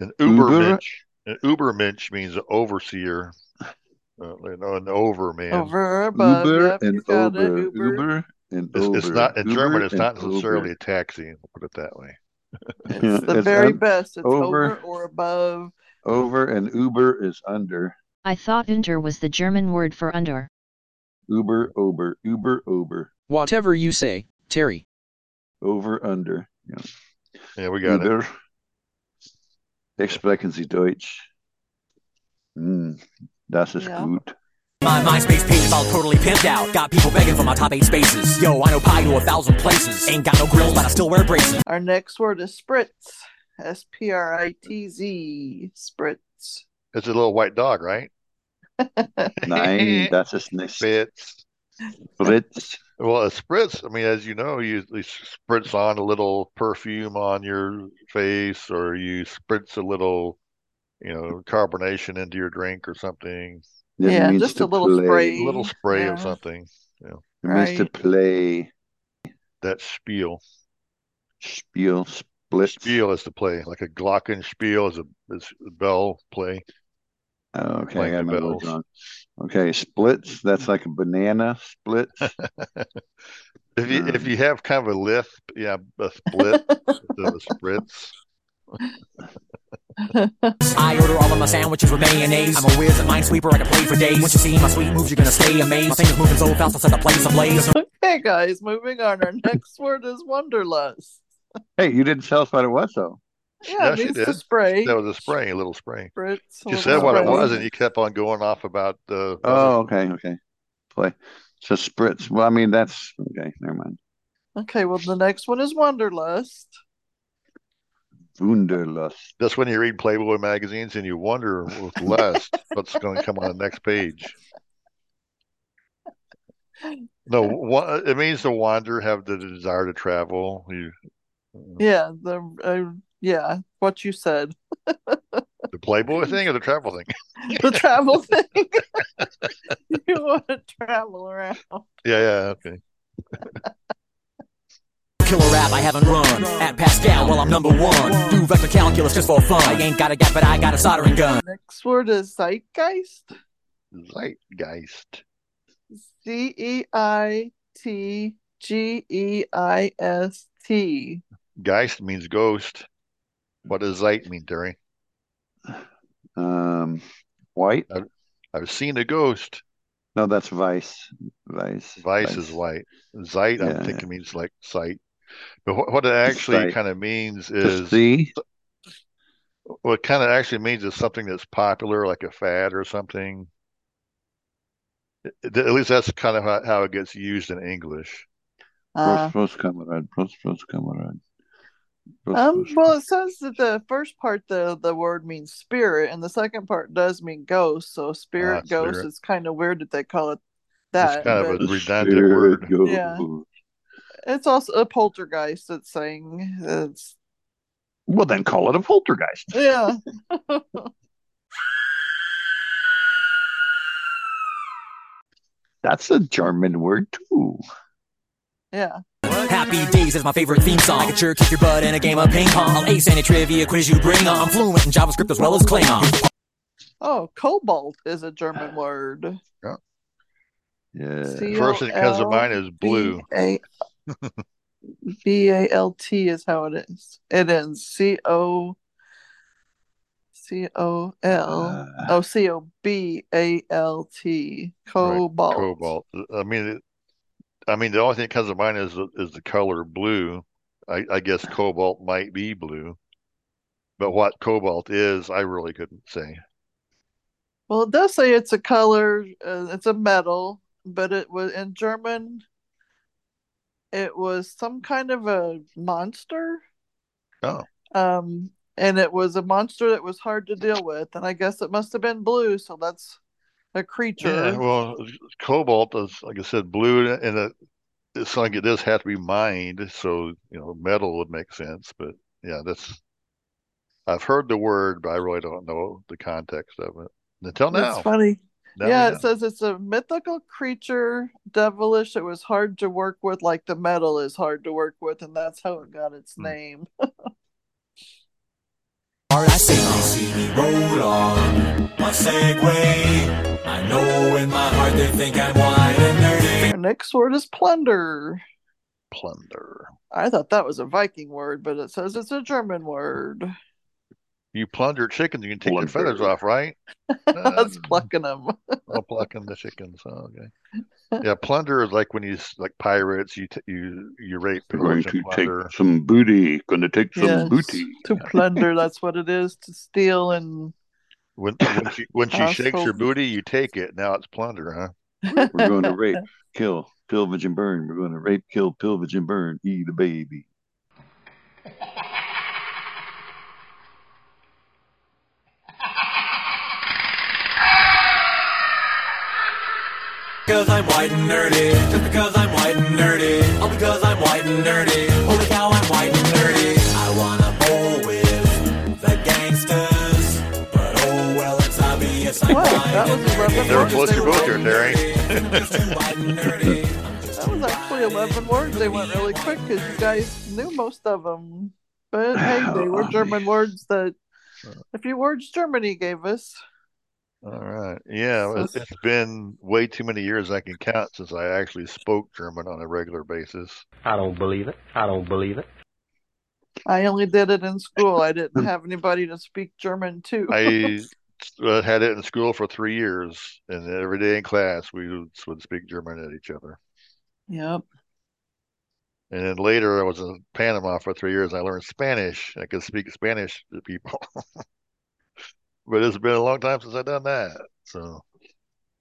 an Uber? Ubermensch. An Uber Ubermensch means an overseer. Uh, you know, an overman. over above. Uber and you over. Uber. Uber and It's, over. it's not in Uber German. It's not necessarily over. a taxi. We'll put it that way. It's Yeah, the it's very un- best. It's over. over or above. Over and Uber is under. I thought unter was the German word for under. Uber, over, Uber, over, Whatever you say, Terry. over, under. Yeah. Yeah, we got it. Uber. Ich sprechen Sie Deutsch. Mm, das ist Ja. gut. My MySpace page is all totally pimped out. Got people begging for my top eight spaces. Yo, I know pie to a thousand places. Ain't got no grills, but I still wear braces. Our next word is spritz. S P R I T Z. Spritz. It's a little white dog, right? Nein, das ist nicht Spritz. Fritz. Well, a spritz, I mean, as you know, you, you spritz on a little perfume on your face, or you spritz a little, you know, carbonation into your drink or something. It Yeah, means just to a little play. spray. A little spray Yeah. of something. Yeah. know, It means to play. that spiel. Spiel, split. Spiel is to play, like a glockenspiel is a is a bell play. Oh, okay, I Playing got the my bells. wrong. Okay, splits. That's like a banana split. (laughs) If you if Um, you have kind of a lisp, yeah, a split (laughs) instead of a spritz. I order all of my sandwiches with mayonnaise. I'm a whiz at Minesweeper, I can play for days. Once you see my sweet moves, you're gonna stay amazed. My fingers moving so fast, I'll set the place ablaze. Okay, guys, moving on. Our next word is wanderlust. Hey, you didn't tell us what it was though. Yeah, Yeah, it she means to did. spray. That was a spray, a little spray. Spritz. a She said what it was, and you kept on going off about the. Oh, okay, okay. Play. So spritz. Well, I mean that's okay. Never mind. Okay, well, the next one is wanderlust. Wunderlust. That's when you read Playboy magazines and you wonder with lust what's going to come on the next page. No, it means to wander, have the desire to travel. You, Yeah, the uh, yeah, what you said. the Playboy thing or the travel thing? (laughs) The travel (laughs) thing. (laughs) you want to travel around. Yeah, yeah, okay. Killer rap, I haven't run. At Pascal, well, I'm number one. Do vector calculus just for fun. I ain't got a gap, but I got a soldering gun. Next word is zeitgeist. Zeitgeist. C E I T G E I S T. Geist means ghost. What does Zeit mean, Terry? Um, white. I've seen a ghost. No, that's vice. Vice. Vice is white. Zeit, Yeah, I'm yeah. thinking means like sight. But what, what it actually Sight. kind of means is see. what it kind of actually means is something that's popular, like a fad or something. At least that's kind of how, how it gets used in English. Uh, Prost, prost, Kamerad. Prost, prost, um, well, it says that the first part the the word means spirit, and the second part does mean ghost. So spirit, Ah, ghost. spirit. It's kind of weird that they call it that. It's kind of a redundant spirit word. goes. Yeah. It's also a poltergeist. It's saying it's Well, then call it a poltergeist. yeah. (laughs) That's a German word too. Yeah. Happy Days is my favorite theme song. I could sure kick your butt in a game of ping pong. I'll ace any trivia quiz you bring on. I'm fluent in JavaScript as well as Klingon. Oh, cobalt is a German word. Yeah. Yeah. First thing that comes to mind is blue. B A L T is how it is. It ends C O C O L O C O B A L T. Cobalt. Cobalt. I mean, it, I mean, the only thing that comes to mind is the, is the color blue. I, I guess cobalt might be blue, but what cobalt is, I really couldn't say. Well, it does say it's a color. Uh, it's a metal, but it was in German. It was some kind of a monster. Oh. Um, and it was a monster that was hard to deal with, and I guess it must have been blue. So that's a creature. Yeah, well, cobalt is, like I said, blue, and it, it's like it does have to be mined, so you know, metal would make sense. But yeah, that's I've heard the word, but I really don't know the context of it until now. It's funny. Now yeah, it says it's a mythical creature, devilish. It was hard to work with, like the metal is hard to work with, and that's how it got its name. (laughs) Alright, I say you see me roll on my Segway. I know in my heart they think I'm wide and nerdy. Our next word is plunder. Plunder. I thought that was a Viking word, but it says it's a German word. You plunder chickens, you can take their feathers off, right? (laughs) That's um, plucking them. Oh, plucking the chickens. Oh, okay. Yeah, plunder is like when you s- like pirates. You t- you you rape We're going to plunder. take some booty. Going to take some Yes, booty. to plunder. That's what it is to steal and When when she when she shakes your booty, you take it. Now it's plunder, huh? We're going to rape, kill, pillage, and burn. We're going to rape, kill, pillage, and burn. Eat a baby. Because I'm white and nerdy. Just because I'm white and nerdy. All because I'm white and nerdy. Holy cow, I'm white and nerdy. I wanna bowl with the gangsters. But oh well, it's obvious I'm Wow, white that and was 11 nerdy. Never words. floats They your were boat here, Terry. white and nerdy. (laughs) That was actually 11 words. They went really quick because you guys knew most of them. But hey, they were (laughs) German words that a few words Germany gave us. All right. Yeah, it's, it's been way too many years I can count since I actually spoke German on a regular basis. I don't believe it. I don't believe it. I only did it in school. I didn't (laughs) have anybody to speak German to. I (laughs) uh, had it in school for three years, and every day in class we would, would speak German at each other. Yep. And then later I was in Panama for three years. I learned Spanish. I could speak Spanish to people. (laughs) but it's been a long time since I've done that. So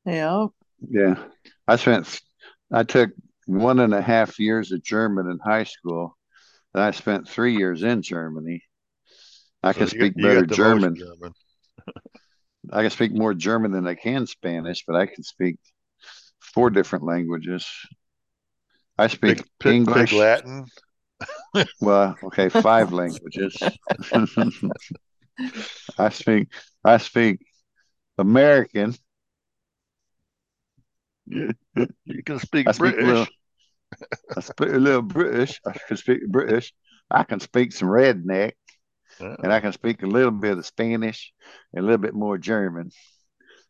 yeah, Yeah. I spent, I took one and a half years of German in high school, and I spent three years in Germany. I So can speak you better got the most German. German. (laughs) I can speak more German than I can Spanish, but I can speak four different languages. I speak Pig, pig, English. pig Latin. Well, okay, five (laughs) languages. (laughs) I speak I speak American. You can speak I speak British. little, I speak a little British. I can speak British. I can speak some redneck, and I can speak a little bit of Spanish and a little bit more German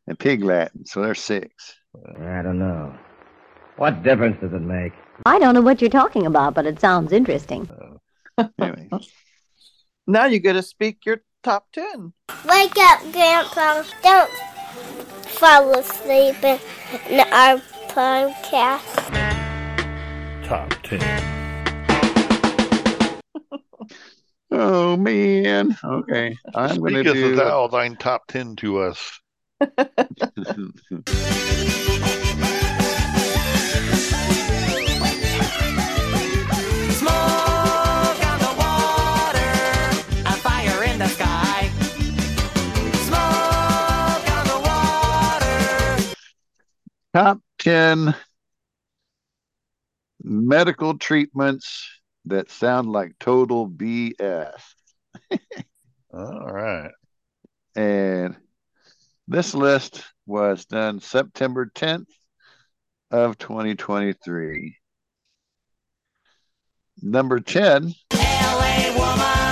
and Pig Latin. So there's six. I don't know. What difference does it make? I don't know what you're talking about, but it sounds interesting. Anyway, Now you get to speak your top 10. Wake up, Grandpa. Don't fall asleep in, in our podcast. Top 10. (laughs) oh man. Okay, I'm going to Speaketh do. thou thine top 10 to us. (laughs) (laughs) Top 10 medical treatments that sound like total BS. (laughs) All right. And this list was done September 10th of 2023. Number 10, LA woman,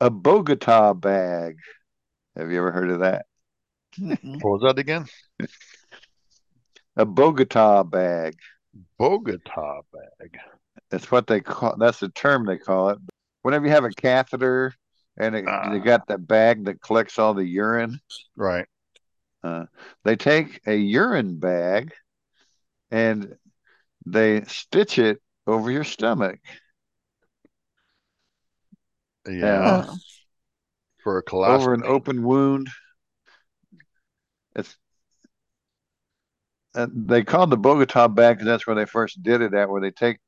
A Bogota bag. Have you ever heard of that? What was that again? A Bogota bag. Bogota bag. That's what they call. That's the term they call it. Whenever you have a catheter and it, Ah. you got that bag that collects all the urine, Right. uh, they take a urine bag and they stitch it over your stomach. Yeah. Oh. For a colostomy. over an open wound. It's and they called the Bogota bag because that's where they first did it at, where they take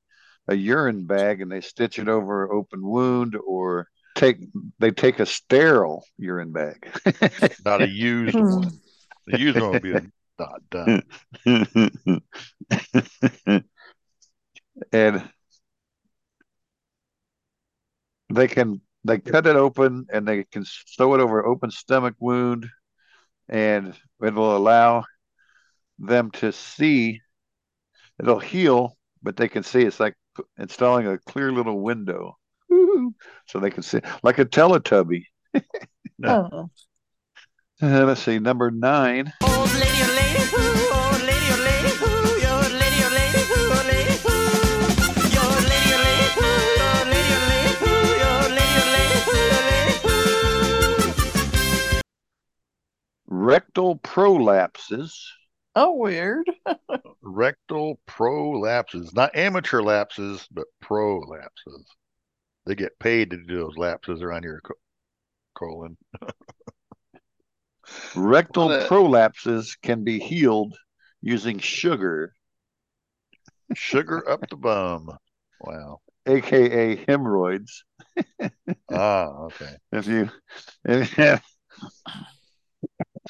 a urine bag and they stitch it over an open wound, or take they take a sterile urine bag. (laughs) Not a used hmm. one. The used one would be not done. (laughs) and they can they cut it open and they can sew it over an open stomach wound and it will allow them to see. It'll heal but they can see it's like installing a clear little window. Woo-hoo. so they can see like a teletubby. Oh. (laughs) Uh, let's see number nine rectal prolapses Oh, weird. (laughs) Rectal prolapses. Not amateur lapses, but prolapses. They get paid to do those lapses around your co- colon. rectal What a- prolapses can be healed using sugar Sugar up the bum. Wow. aka hemorrhoids Ah, okay. (laughs) if you if,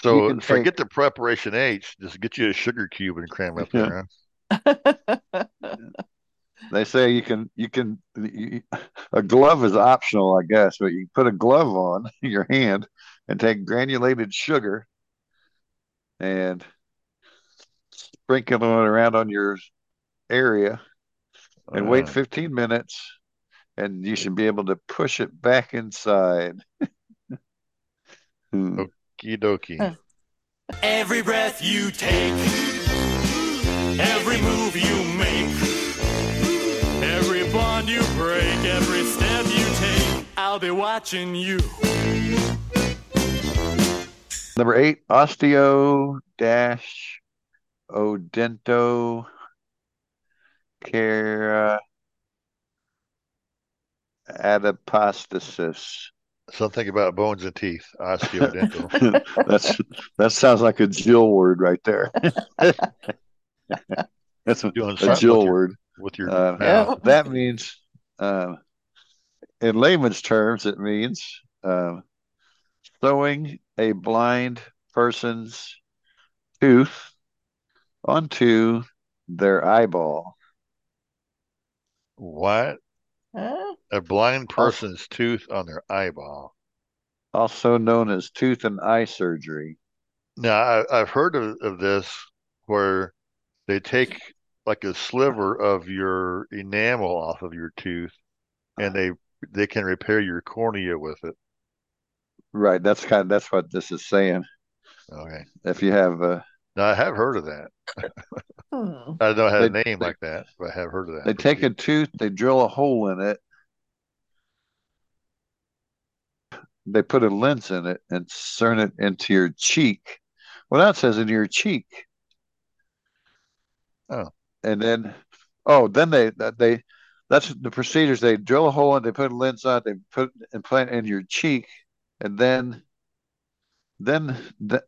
So forget the preparation H. Just get you a sugar cube and cram it up there. huh? (laughs) they say you can you can you, a glove is optional i guess but you put a glove on (laughs) your hand and take granulated sugar and sprinkle it around on your area and wait Uh, 15 minutes and you should be able to push it back inside (laughs) Hmm. Okie dokie. Every breath you take, every move you make, every bond you break, every step you take, I'll be watching you. Number eight, osteo dash odento care adipostasis. Something about bones and teeth. Osteodental. (laughs) That's that sounds like a Jill word right there. (laughs) That's a, Doing a Jill with your- word. with your Uh, mouth. that means, uh, in layman's terms, it means uh, sewing a blind person's tooth onto their eyeball. What? Huh? A blind person's tooth on their eyeball. also known as tooth and eye surgery. Now, I, I've heard of, of this where they take like a sliver of your enamel off of your tooth and they they can repair your cornea with it. Right, that's kind of that's what this is saying. Okay. If you have uh, Now, I have heard of that. Hmm. I don't know how to They- name they- like that, but I have heard of that. they take a tooth, they drill a hole in it, they put a lens in it and turn it into your cheek. Well, that says into your cheek. Oh. And then, oh, then they they that's the procedures. They drill a hole and they put a lens on. They put implant in your cheek, and then, then the,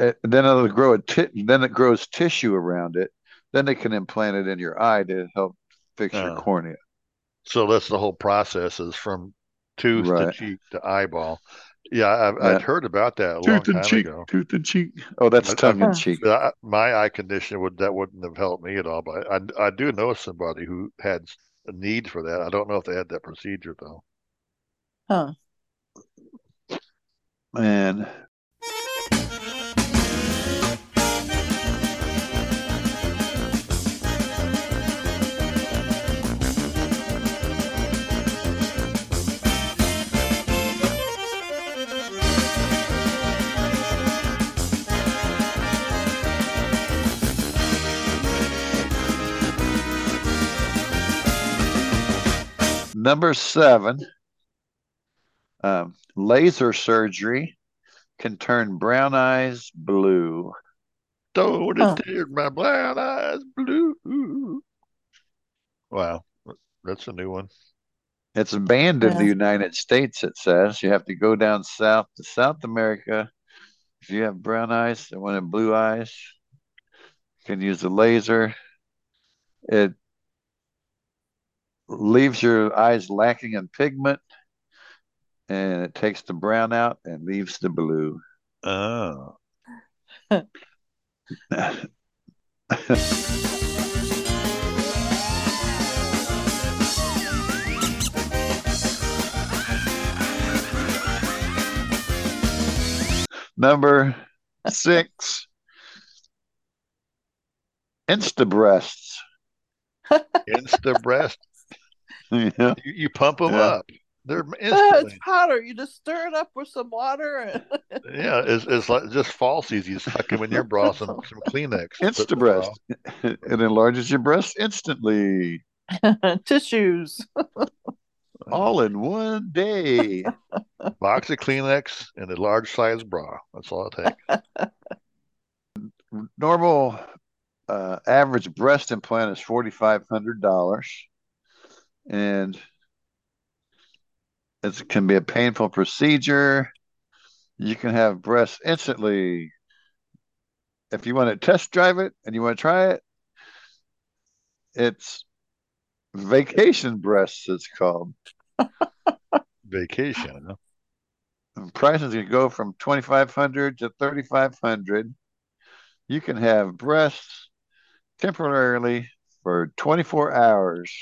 uh, uh, then it'll grow a ti- then it grows tissue around it. Then they can implant it in your eye to help fix your Oh. cornea. So that's the whole process is from tooth to cheek to eyeball. Yeah, I've, Yeah. I'd heard about that a long Tooth and time cheek, ago. tooth and cheek. Oh, that's I- tongue I- in cheek. I- my eye condition would that wouldn't have helped me at all, but I I do know somebody who had a need for that. I don't know if they had that procedure though. Huh. And Number seven, um, laser surgery can turn brown eyes blue. Don't Huh. it tear my brown eyes blue. Wow, that's a new one. It's banned in the United States, it says. You have to go down south to South America. If you have brown eyes and one have blue eyes, you can use the laser. It leaves your eyes lacking in pigment and it takes the brown out and leaves the blue. Oh, (laughs) Number six, Insta breasts. (laughs) Insta breast. (laughs) Yeah. You, you pump them Yeah. up. They're (laughs) instantly. it's powder. You just stir it up with some water. And... (laughs) Yeah, it's, it's like just falsies. You suck them in your bra, some, some Kleenex. put Insta the breast. It enlarges your breast instantly, Tissues. all in one day. Box of Kleenex and a large size bra. That's all it takes. Normal uh, average breast implant is forty five hundred dollars, and it can be a painful procedure. You can have breasts instantly. If you want to test drive it and you want to try it, it's vacation breasts. It's called. (laughs) Vacation. Huh? Prices can go from 2500 to 3500 you can have breasts temporarily for 24 hours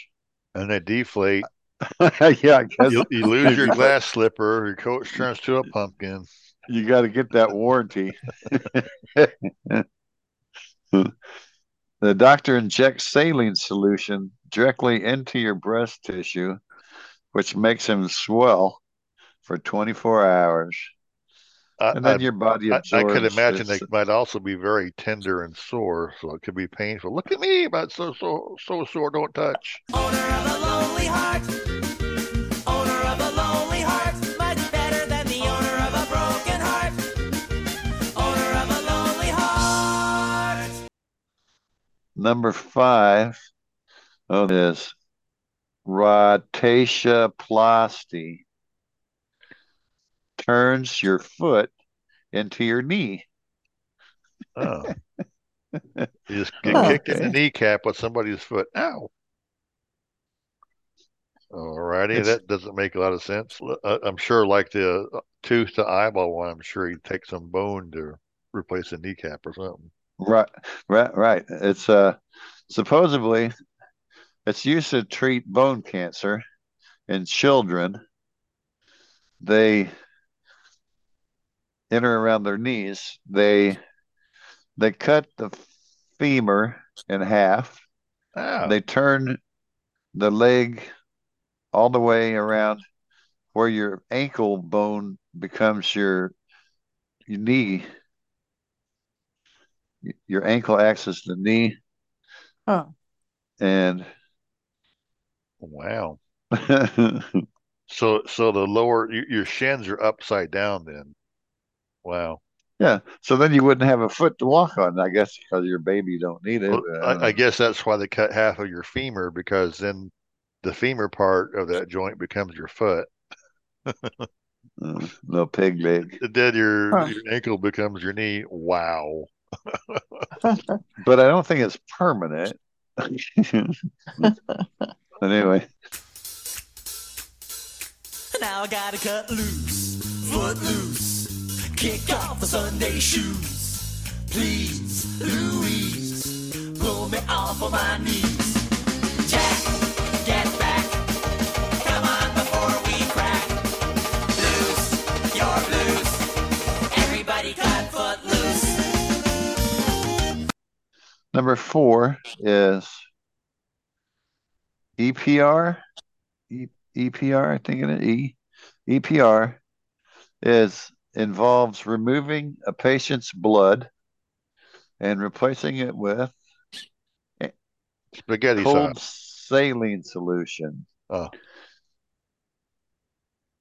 And they deflate. (laughs) yeah i guess You, you lose your (laughs) glass slipper. Your coach turns to a pumpkin. you got to get that warranty (laughs) the doctor injects saline solution directly into your breast tissue which makes them swell for 24 hours I, and then I- your body I, I could imagine they might also be very tender and sore, so it could be painful. Look at me, but so so so sore. Don't touch. Owner of a lonely heart. Owner of a lonely heart. Much better than the owner of a broken heart. Owner of a lonely heart. Number five, oh, this rotationplasty turns your foot into your knee. Oh. You just get Oh, kicked in the kneecap with somebody's foot. Ow. Alrighty, It's- that doesn't make a lot of sense. Uh, I'm sure, like the uh, tooth to eyeball one, I'm sure you'd take some bone to replace a kneecap or something. Right, right, right. It's uh supposedly it's used to treat bone cancer in children. They enter around their knees. They they cut the femur in half. Ow. They turn the leg all the way around where your ankle bone becomes your, your knee. Your ankle acts as the knee, Oh. and Wow. (laughs) So so the lower y- your shins are upside down then. Wow. yeah. So then you wouldn't have a foot to walk on, I guess, because your baby don't need it. Well, but, I, I uh, guess that's why they cut half of your femur because then the femur part of that joint becomes your foot. (laughs) no pig leg. (laughs) Then your Huh. your ankle becomes your knee. Wow. (laughs) But I don't think it's permanent. anyway, Now I gotta cut loose, foot loose, kick off the Sunday shoes. Please, Louise, pull me off of my knees. Jack, get back. Come on before we crack. Loose, you're loose. Everybody cut foot loose. number four is EPR. EPR, I think it is. E EPR is involves removing a patient's blood and replacing it with Spaghetti cold sauce. saline solution. Oh.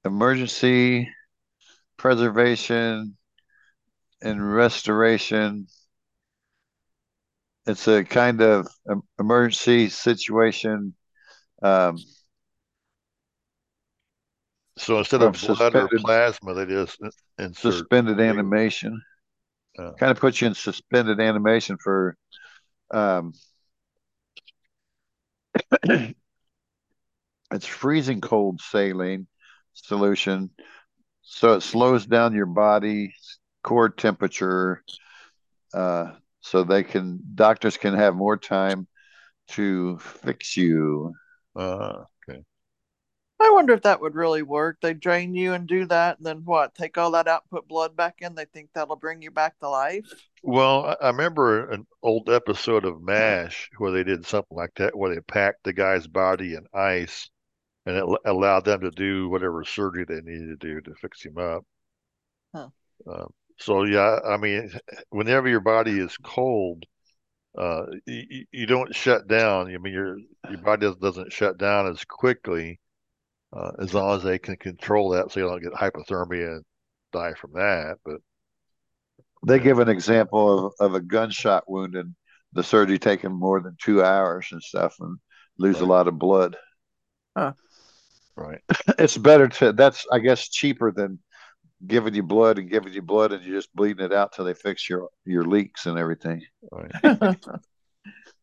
emergency preservation and restoration. It's a kind of emergency situation. Um, So instead of blood or plasma, they just insert. suspended animation. Uh. Kind of puts you in suspended animation for um (coughs) it's freezing cold saline solution. So it slows down your body core temperature uh so they can doctors can have more time to fix you. Uh, okay. I wonder if that would really work. They drain you and do that, and then what? Take all that out, put blood back in. They think that'll bring you back to life. Well, I- remember an old episode of MASH where they did something like that, where they packed the guy's body in ice and it allowed them to do whatever surgery they needed to do to fix him up. Huh. Um, so yeah, I mean, whenever your body is cold, uh, you, you don't shut down. I mean, your your body doesn't shut down as quickly, uh, as long as they can control that, so you don't get hypothermia and die from that. But They give an example of, of a gunshot wound and the surgery taking more than two hours and stuff and lose a lot of blood. right, (laughs) It's better to that's I guess cheaper than giving you blood and giving you blood and you're just bleeding it out till they fix your your leaks and everything. right. (laughs)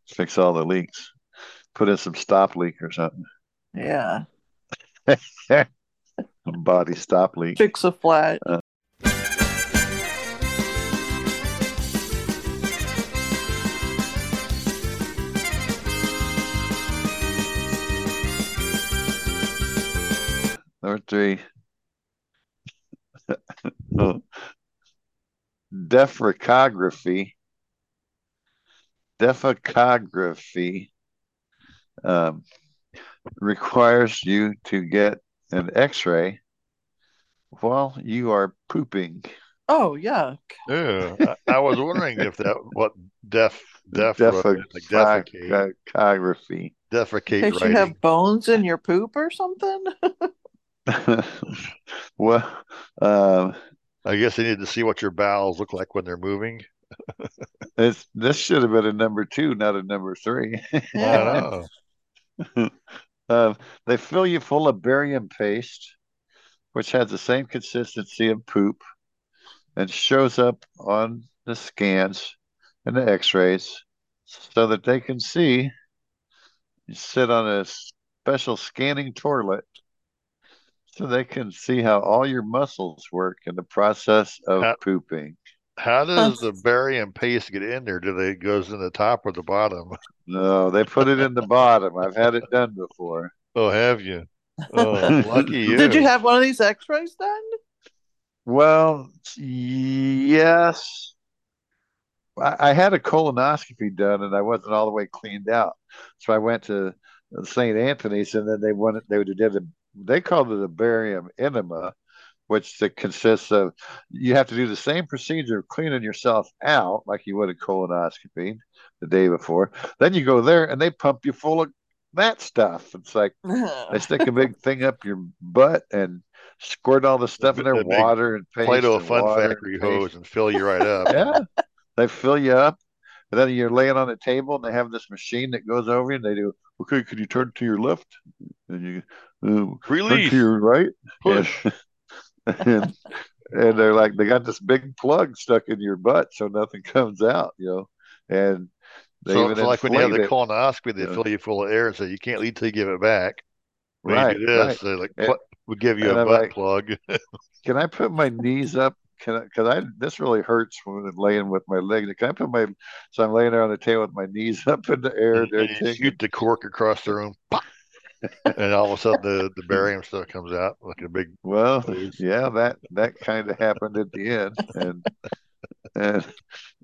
Fix all the leaks. Put in some stop leak or something. yeah. (laughs) Body stop leak. Fix a flat. Uh, Number three. (laughs) Defracography. Defecography um, requires you to get an x-ray while you are pooping. Oh yeah. Yeah, I, I was wondering if that what def def like defecate Defecography. defecate Case you have bones in your poop or something. (laughs) well, um, I guess they need to see what your bowels look like when they're moving. (laughs) it's this should have been a number two, not a number three. I (laughs) they fill you full of barium paste, which has the same consistency of poop and shows up on the scans and the x-rays so that they can see you sit on a special scanning toilet so they can see how all your muscles work in the process of How- pooping. How does the barium paste get in there? Do they it goes in the top or the bottom? (laughs) No, they put it in the bottom. I've had it done before. Oh, have you? (laughs) Oh, lucky you. Did you have one of these X-rays done? Well, yes. I, I had a colonoscopy done and I wasn't all the way cleaned out. So I went to St. Anthony's and then they wanted they did a they called it a barium enema, which that consists of you have to do the same procedure of cleaning yourself out like you would a colonoscopy the day before. Then you go there and they pump you full of that stuff. It's like (laughs) they stick a big thing up your butt and squirt all the stuff in there, A big water and paste. Play-Doh and Fun water Factory and hose and fill you right up. (laughs) Yeah. They fill you up. And then you're laying on a table and they have this machine that goes over you and they do, okay, could you turn to your left? And you uh, turn to your right. Push. (laughs) And, and they're like, they got this big plug stuck in your butt so nothing (laughs) comes out, you know. And they So, even so like when you have the colonoscopy, they fill you full of air and say you can't leave till you give it back. When Right, you do this, right. they like And- would give you and a I'm butt like- plug. (laughs) Can I put my knees up? Can I? Because I this really hurts when I'm laying with my legs. Can I put my so I'm laying there on the table with my knees (laughs) up in the air and and you everything? shoot the cork across the room, and all of a sudden the, the barium stuff comes out like a big. Well, Please. yeah, that that kind of happened at the end, and and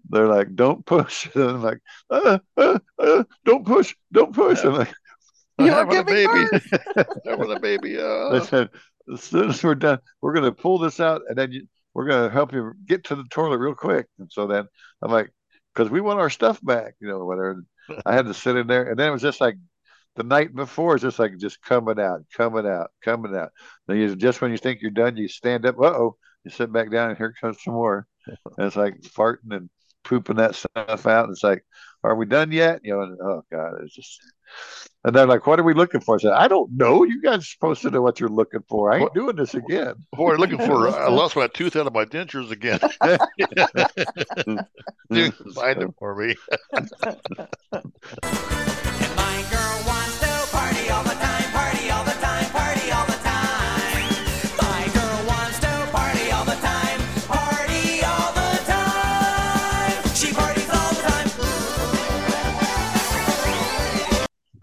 they're like, "Don't push," (laughs) and I'm like, uh, uh, uh, "Don't push, don't push." I'm like, I'm You're having a giving baby. (laughs) having a baby. they Uh. said, "As soon as we're done, we're gonna pull this out, and then you, we're gonna help you get to the toilet real quick." And so then I'm like, "Because we want our stuff back," you know, whatever. I had to sit in there, and then it was just like the night before is just like just coming out, coming out, coming out. Then you just when you think you're done, you stand up. Uh oh, you sit back down, and here comes some more. (laughs) And it's like farting and pooping that stuff out. And it's like, are we done yet? You know, and, oh god, it's just. And they're like, "What are we looking for?" I said, "I don't know. You guys are supposed to know what you're looking for. I ain't doing this again." Boy, looking for I lost my (laughs) tooth out of my dentures again. (laughs) Dude, find it for me.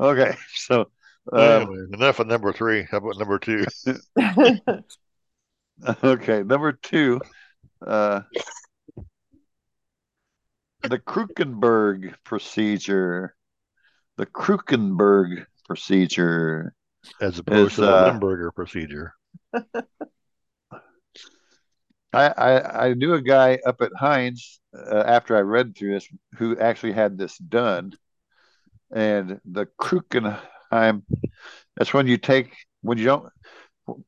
Okay, so Anyway, um, enough of number three. How about number two? (laughs) (laughs) okay, number two, uh, the Krukenberg procedure. The Krukenberg procedure, As opposed is, to the uh, Limburger procedure. (laughs) I, I I knew a guy up at Heinz uh, after I read through this who actually had this done, and the Krukenheim. That's when you take when you don't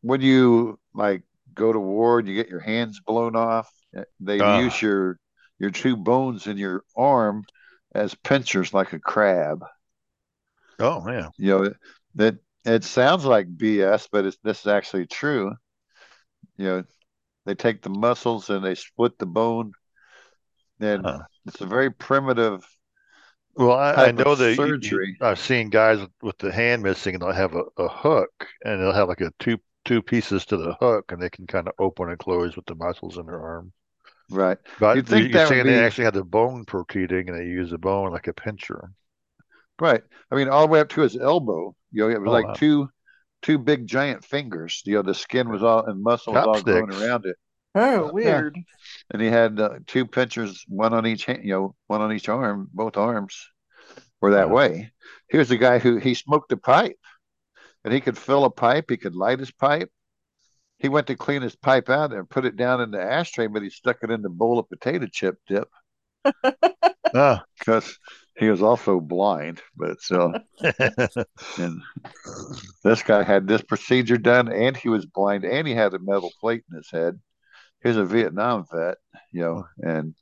when you like go to war and you get your hands blown off. They Ah. use your your two bones in your arm as pinchers like a crab. Oh yeah. You know that it sounds like BS, but it's this is actually true. You know, they take the muscles and they split the bone, and it's a very primitive. Well, I, I know that surgery. you- I've seen guys with, the hand missing, and they'll have a, a hook, and they'll have like a two two pieces to the hook, and they can kind of open and close with the muscles in their arm. Right. But think you- that you're saying they actually have the bone protruding, and they use the bone like a pincher. Right. I mean, all the way up to his elbow. You know, it was Oh, like wow. two two big giant fingers. You know, the skin was all and muscle was all growing around it. Oh, weird. And he had uh, two pinchers, one on each hand. You know, one on each arm. Both arms were that way. Here's the guy who he smoked a pipe, and he could fill a pipe. He could light his pipe. He went to clean his pipe out and put it down in the ashtray, but he stuck it in the bowl of potato chip dip Ah. (laughs) because he was also blind. But so, (laughs) and this guy had this procedure done, and he was blind, and he had a metal plate in his head. He's a Vietnam vet, you know, and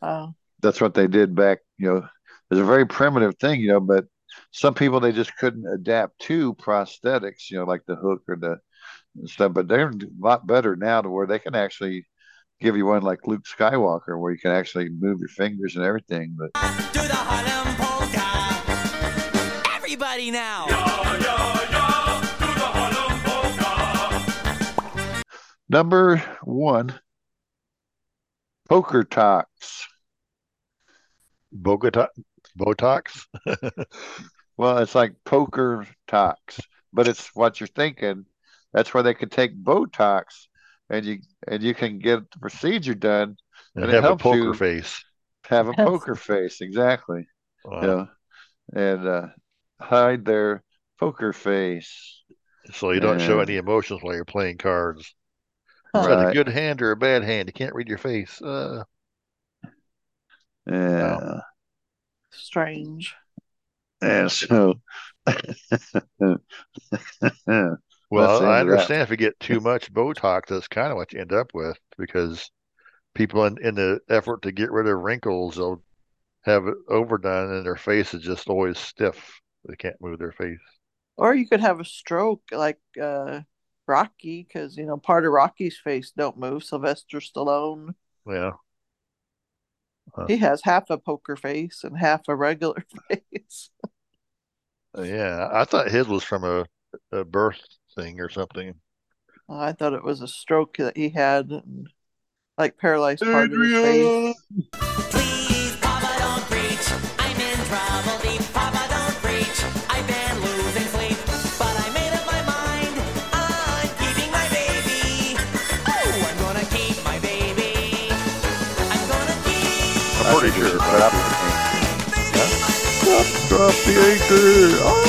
Wow. that's what they did back. You know, it's a very primitive thing, you know, but some people they just couldn't adapt to prosthetics, you know, like the hook or the stuff. But they're a lot better now to where they can actually give you one like Luke Skywalker, where you can actually move your fingers and everything. But Do the Harlem polka. Everybody now. number one, poker talks. Bogota, Botox. (laughs) Well, it's like poker talks, but it's what you're thinking. That's where they could take Botox, and you and you can get the procedure done, And and, have a poker you face. have a poker face exactly. Wow. You know, and uh, hide their poker face. So you don't show any emotions while you're playing cards. Is that a good hand or a bad hand? You can't read your face. Uh, Yeah. Strange. And so, (laughs) (laughs) well, I of that. understand if you get too much Botox, that's kind of what you end up with because people in, in the effort to get rid of wrinkles, they'll have it overdone and their face is just always stiff. They can't move their face. Or you could have a stroke like uh, Rocky, because you know part of Rocky's face don't move. Sylvester Stallone, Yeah. Huh. he has half a poker face and half a regular (laughs) face. Yeah. I thought his was from a, a birth thing or something. I thought it was a stroke that he had, and, like paralyzed part of his face. Please, Papa, don't preach. I'm in trouble deep. Papa, don't preach. I've been losing sleep, but I made up my mind. I'm keeping my baby. Oh, I'm gonna keep my baby. I'm gonna keep. I'm pretty sure. Drop, drop the anchor. Oh,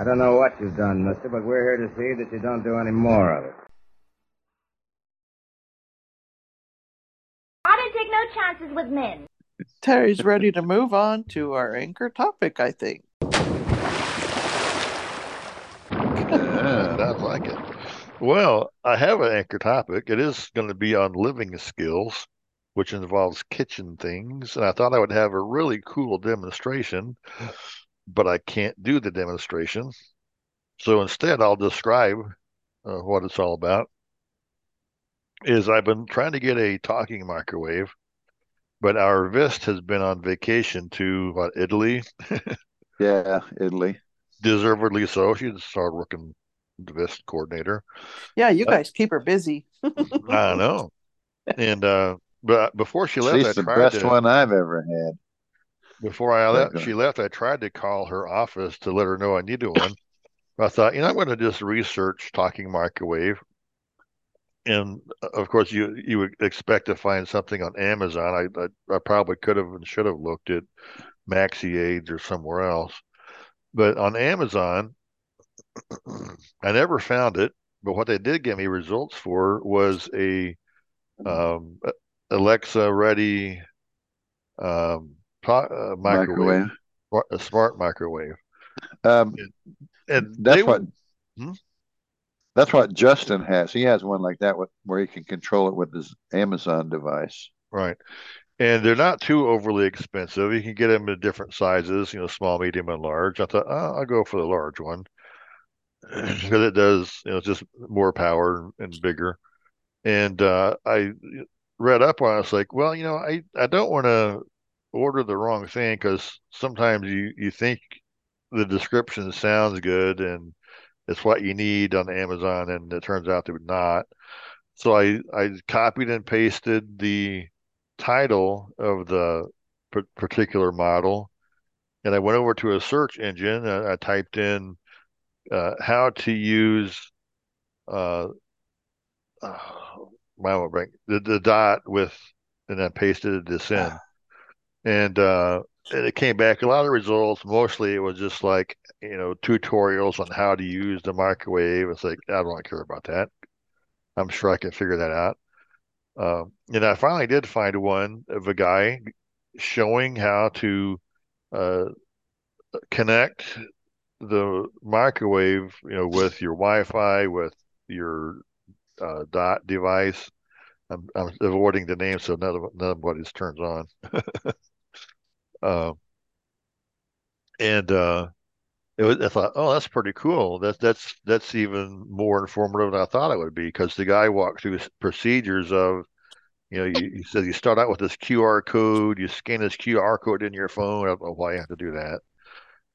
I don't know what you've done, mister, but we're here to see that you don't do any more of it. I don't take no chances with men. Terry's ready to move on to our anchor topic, I think. Yeah, sounds like it. Well, I have an anchor topic. It is going to be on living skills, which involves kitchen things. And I thought I would have a really cool demonstration, but I can't do the demonstration. So instead, I'll describe uh, what it's all about. Is I've been trying to get a talking microwave, but our Vist has been on vacation to what Italy, (laughs) Yeah, Italy. deservedly so. She's our working Vist coordinator. Yeah, you Uh, guys keep her busy. I know. (laughs) And uh but before she left, I She's the best to one I've ever had. Before I left Okay. she left, I tried to call her office to let her know I needed one. I thought, you know, I'm going to just research talking microwave. And uh, of course, you you would expect to find something on Amazon. I I, I probably could have and should have looked at Maxi Aids or somewhere else. But on Amazon, (clears throat) I never found it. But what they did give me results for was a um, Alexa ready um, uh, microwave, Microwave. a smart microwave. Um, And that's they what Hmm? that's what Justin has. He has one like that with, where he can control it with his Amazon device. Right. And they're not too overly expensive. You can get them in different sizes, you know, small, medium, and large. I thought, oh, I'll go for the large one (clears throat) because it does, you know, just more power and bigger. And uh, I read up on it. I was like, well, you know, I, I don't want to order the wrong thing because sometimes you, you think the description sounds good and it's what you need on Amazon, and it turns out to be not. So I, I copied and pasted the title of the p- particular model, and I went over to a search engine. And I typed in uh, how to use uh, (sighs) my the, the dot with, and I pasted this in, and uh, and it came back a lot of results. Mostly, it was just like you know tutorials on how to use the microwave. It's like I don't care about that. I'm sure I can figure that out. Um, and I finally did find one of a guy showing how to uh, connect the microwave, you know, with your Wi-Fi, with your uh, dot device. I'm, I'm avoiding the name so none of none of what is turns on. (laughs) Um, and uh, it was, I thought, oh, that's pretty cool. That's that's that's even more informative than I thought it would be because the guy walked through procedures of, you know, you, you said you start out with this QR code, you scan this QR code in your phone. I don't know why you have to do that.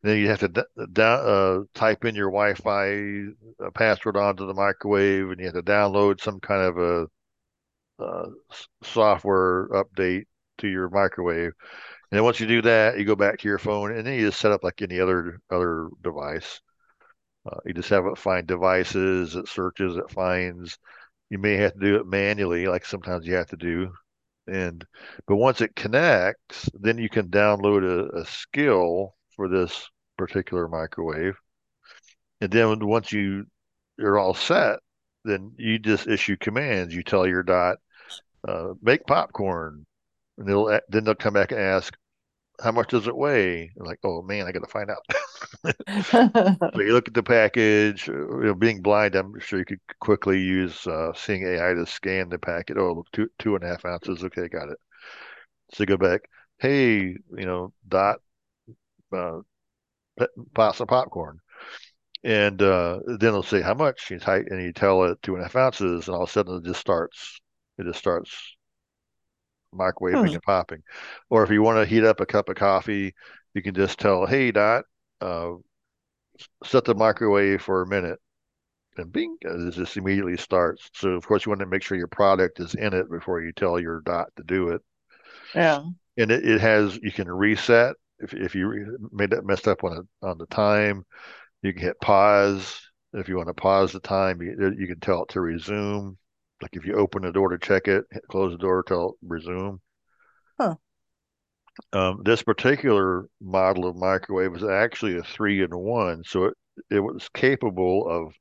Then you have to d down, uh, type in your Wi-Fi uh, password onto the microwave, and you have to download some kind of a uh, software update to your microwave. And then once you do that, you go back to your phone, and then you just set up like any other other device. Uh, you just have it find devices, it searches, it finds. You may have to do it manually, like sometimes you have to do. And but once it connects, then you can download a, a skill for this particular microwave. And then once you you're all set, then you just issue commands. You tell your dot, uh, make popcorn, and they'll then they'll come back and ask, how much does it weigh? Like, oh man, I got to find out. (laughs) (laughs) So you look at the package. uh, You know, being blind, I'm sure you could quickly use uh, seeing AI to scan the packet. Oh, look, two two and a half ounces. Okay, got it. So you go back. Hey, you know, dot uh, p- pot some popcorn, and uh, then they'll say how much. You type and you tell it two and a half ounces, and all of a sudden it just starts. It just starts microwaving Hmm. and popping. Or if you want to heat up a cup of coffee, you can just tell, hey, Dot, uh, set the microwave for a minute. And bing, it just immediately starts. So, of course, you want to make sure your product is in it before you tell your Dot to do it. yeah. And it, it has, you can reset if, if you made that messed up on a, on the time. You can hit pause. If you want to pause the time, you, you can tell it to resume. Like if you open the door to check it, close the door, tell it resume. Huh. Um, this particular model of microwave is actually a three in one, so it, it was capable of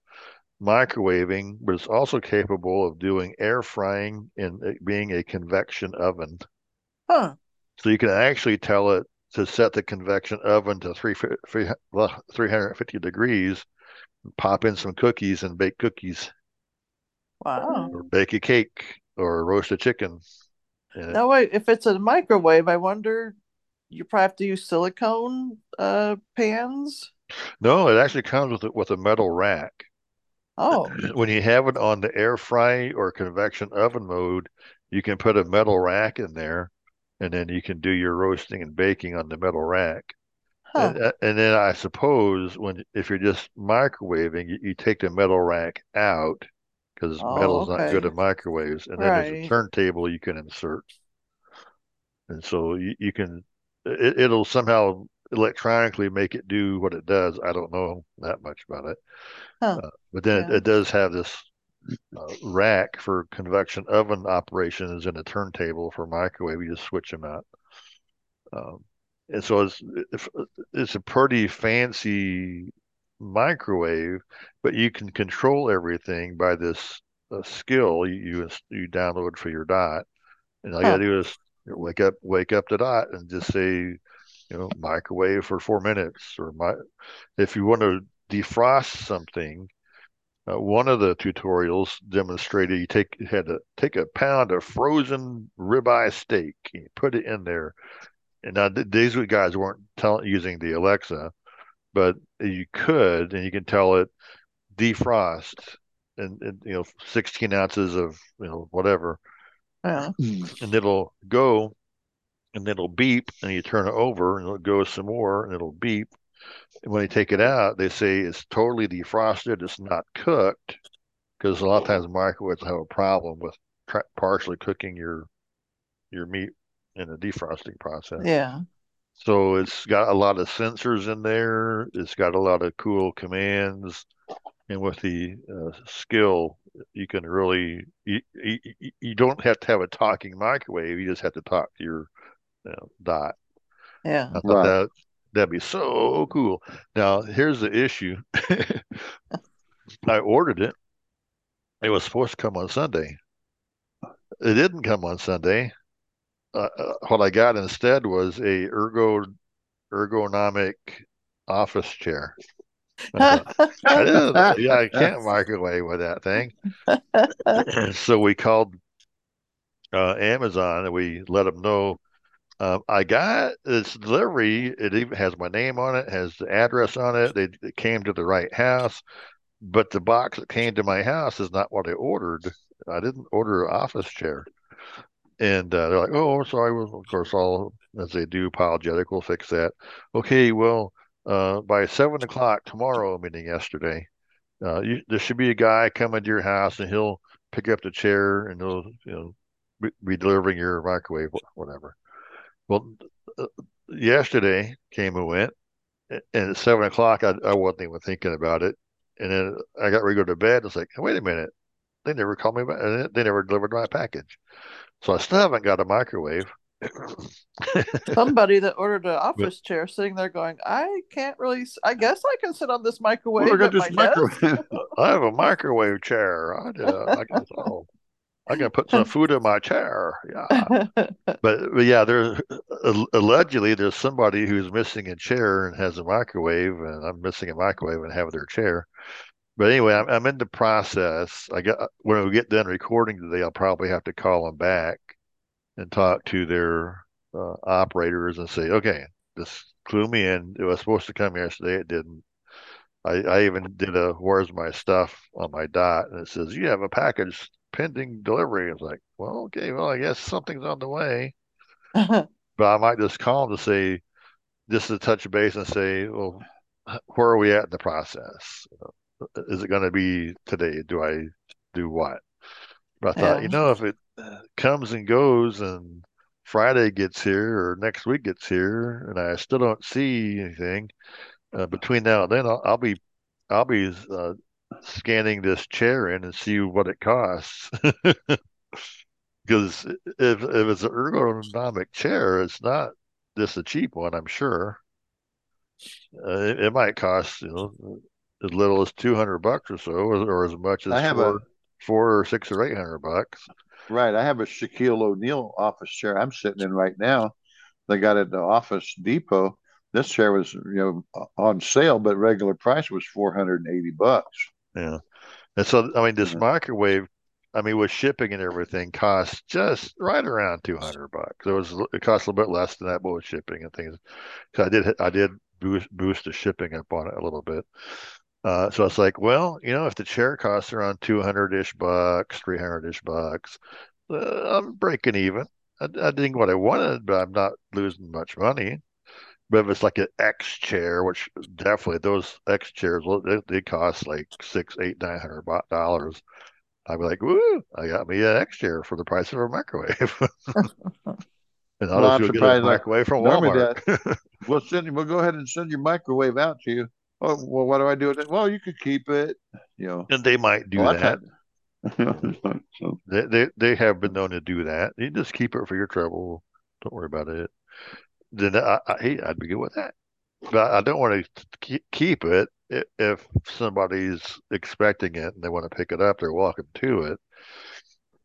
microwaving, but it's also capable of doing air frying and it being a convection oven. Huh. So you can actually tell it to set the convection oven to three, three, 350 degrees, pop in some cookies and bake cookies Wow. or bake a cake or roast a chicken. And Now wait, if it's a microwave, I wonder you probably have to use silicone uh pans. no, it actually comes with a, with a metal rack. Oh, (clears throat) When you have it on the air fry or convection oven mode, you can put a metal rack in there and then you can do your roasting and baking on the metal rack. Huh. And, uh, and then I suppose when if you're just microwaving, you, you take the metal rack out because Oh, metal's not good okay. in microwaves, and then there's a turntable you can insert, and so you, you can it, it'll somehow electronically make it do what it does. I don't know that much about it, Huh. uh, but then it, Yeah. it does have this uh, rack for convection oven operations and a turntable for microwave. You just switch them out. Um, and so it's it's a pretty fancy microwave, but you can control everything by this uh, skill you, you you download for your dot, and all you gotta do is wake up wake up the dot and just say, you know, microwave for four minutes, or my if you want to defrost something. Uh, one of the tutorials demonstrated you take you had to take a pound of frozen ribeye steak and you put it in there. And now these guys weren't telling using the Alexa, but you could, and you can tell it defrost and, and you know 16 ounces of you know whatever, yeah. and it'll go, and it'll beep, and you turn it over, and it'll go some more, and it'll beep. And when you take it out, they say it's totally defrosted, it's not cooked, because a lot of times microwaves have a problem with tra- partially cooking your your meat in the defrosting process. Yeah. So it's got a lot of sensors in there. It's got a lot of cool commands, and with the uh, skill, you can really you, you you don't have to have a talking microwave. You just have to talk to your you know, dot. Yeah. I thought Right. that that'd be so cool. Now here's the issue. (laughs) I ordered it. It was supposed to come on Sunday. It didn't come on Sunday. Uh, uh, what I got instead was a ergo ergonomic office chair. I (laughs) thought, "That is- yeah, I (laughs) can't microwave with that thing. (clears throat) so we called uh, Amazon and we let them know um, I got this delivery. It even has my name on it, has the address on it. They it came to the right house, but the box that came to my house is not what I ordered. I didn't order an office chair. And uh, they're like, "Oh, sorry." Well, of course, all as they do, apologetic. We'll fix that. Okay, well, uh, by seven o'clock tomorrow, meaning yesterday, uh, you, there should be a guy coming to your house, and he'll pick up the chair, and he'll, you know, be, be delivering your microwave, wh- whatever. Well, uh, yesterday came and went, and at seven o'clock, I, I wasn't even thinking about it, and then I got ready to go to bed. And It's like, wait a minute, they never called me back. They never delivered my package, so I still haven't got a microwave. (laughs) Somebody that ordered an office chair sitting there going, I can't really, I guess I can sit on this microwave Look at at this microwave. (laughs) (laughs) I have a microwave chair. I, uh, I can, oh, I can put some food in my chair. Yeah. But, but yeah, there allegedly there's somebody who's missing a chair and has a microwave, and I'm missing a microwave and have their chair. But anyway, I'm, I'm in the process. I got when we get done recording today, I'll probably have to call them back and talk to their uh, operators and say, okay, just clue me in. It was supposed to come yesterday, it didn't. I, I even did a where's my stuff on my dot, and it says you have a package pending delivery. It's like, well, okay, well, I guess something's on the way. (laughs) But I might just call them to say, just to touch base and say, well, where are we at in the process? Is it going to be today? Do I do what? But I thought, Yeah. you know, if it comes and goes and Friday gets here or next week gets here and I still don't see anything uh, between now and then, I'll, I'll be, I'll be uh, scanning this chair in and see what it costs. (laughs) Because if if it's an ergonomic chair, it's not just a cheap one, I'm sure. Uh, it, it might cost, you know, as little as 200 bucks or so, or, or as much as I have four, a- four or six or 800 bucks. Right. I have a Shaquille O'Neal office chair I'm sitting in right now. they got it at the Office Depot. This chair was you know on sale, but regular price was four hundred and eighty bucks. Yeah. And so, I mean, this microwave, I mean, with shipping and everything, costs just right around two hundred bucks. It was it cost a little bit less than that, but with shipping and things, because I did I did boost boost the shipping up on it a little bit. Uh, so it's like, well, you know, if the chair costs around two hundred ish bucks, three hundred ish bucks, uh, I'm breaking even. I, I didn't what I wanted, but I'm not losing much money. But if it's like an X chair, which definitely those X chairs, they, they cost like six, eight, nine hundred dollars. I'd be like, "Woo! I got me an X chair for the price of a microwave." (laughs) and I'll Well, just go get a microwave from Walmart. We'll send you. We'll go ahead and send your microwave out to you. Oh, well, what do I do with it? Well, you could keep it. You know, and they might do Well, that. had- so, (laughs) They, they they have been known to do that. You just keep it for your trouble. Don't worry about it. Then I, I hey, I'd be good with that. But I don't want to keep keep it if somebody's expecting it and they want to pick it up. They're welcome to it.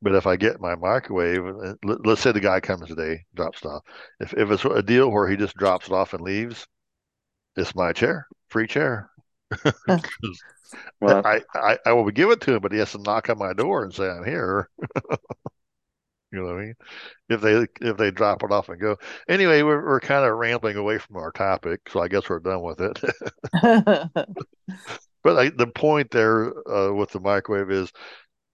But if I get my microwave, uh, let- let's say the guy comes today, drops it off. If if it's a deal where he just drops it off and leaves, it's my chair, free chair. (laughs) Well- I, I I will give it to him, but he has to knock on my door and say I'm here. (laughs) You know what I mean? If they if they drop it off and go. Anyway, we're we're kind of rambling away from our topic, so I guess we're done with it. (laughs) But I, the point there uh, with the microwave is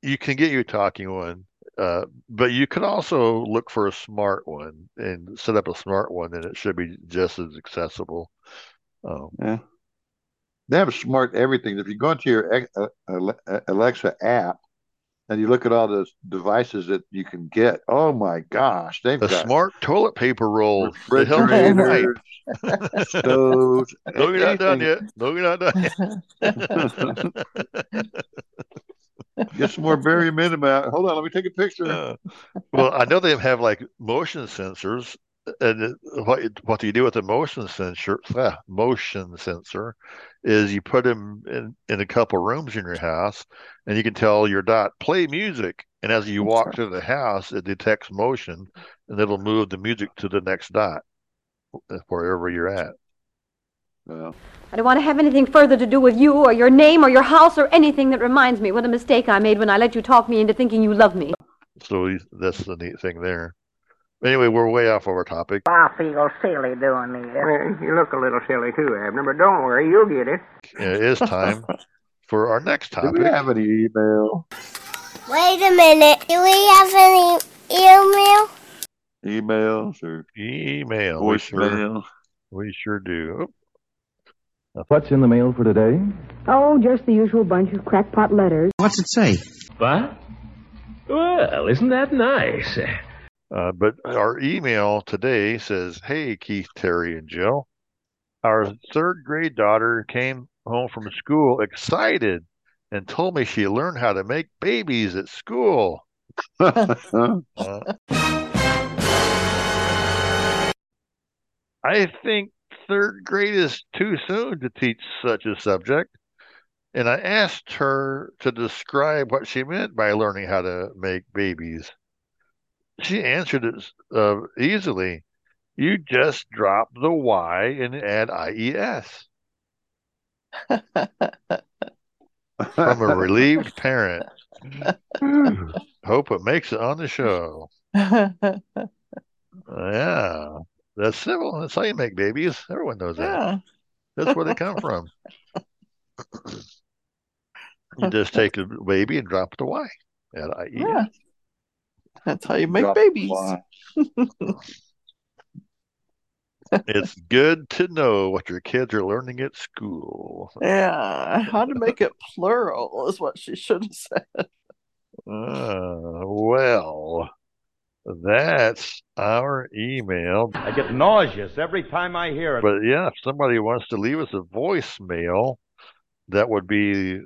you can get your talking one, uh, but you can also look for a smart one and set up a smart one, and it should be just as accessible. Um, yeah. They have smart everything. If you go into your uh, uh, Alexa app and you look at all the devices that you can get, oh my gosh, they've a got smart toilet paper roll that helps you refrigerators, wipe. stoves. No, you're not done yet. No, you're not done yet. Get some more Barry Minimum out. Hold on, let me take a picture. Uh, well, I know they have like motion sensors, and it- what what you do with a motion sensor, ah, motion sensor, is you put them in in a couple rooms in your house, and you can tell your dot play music, and as you walk through the house, it detects motion, and it'll move the music to the next dot, wherever you're at. I don't want to have anything further to do with you or your name or your house or anything that reminds me what a mistake I made when I let you talk me into thinking you love me. So that's the neat thing there. Anyway, we're way off of our topic. I feel silly doing this. You look a little silly too, Abner, but don't worry, you'll get it. It is time (laughs) for our next topic. Do we have any email? Wait a minute. Do we have any email? Emails or email? We sure, voicemail? we sure do. What's in the mail for today? Oh, just the usual bunch of crackpot letters. What's it say? What? Well, isn't that nice? Uh, but our email today says, "Hey Keith, Terry, and Jill, our third grade daughter came home from school excited and told me she learned how to make babies at school." (laughs) Uh, I think third grade is too soon to teach such a subject, and I asked her to describe what she meant by learning how to make babies. She answered it uh, easily. You just drop the Y and add IES. From a relieved parent. (laughs) Hope it makes it on the show. Yeah, that's simple. That's how you make babies. Everyone knows that. That's where they come from. You just take a baby and drop the Y. Add IES. Yeah. That's how you make Drop babies. (laughs) It's good to know what your kids are learning at school. yeah. How to make it plural is what she should have said. Uh, well, that's our email. I get nauseous every time I hear it. But yeah, if somebody wants to leave us a voicemail, that would be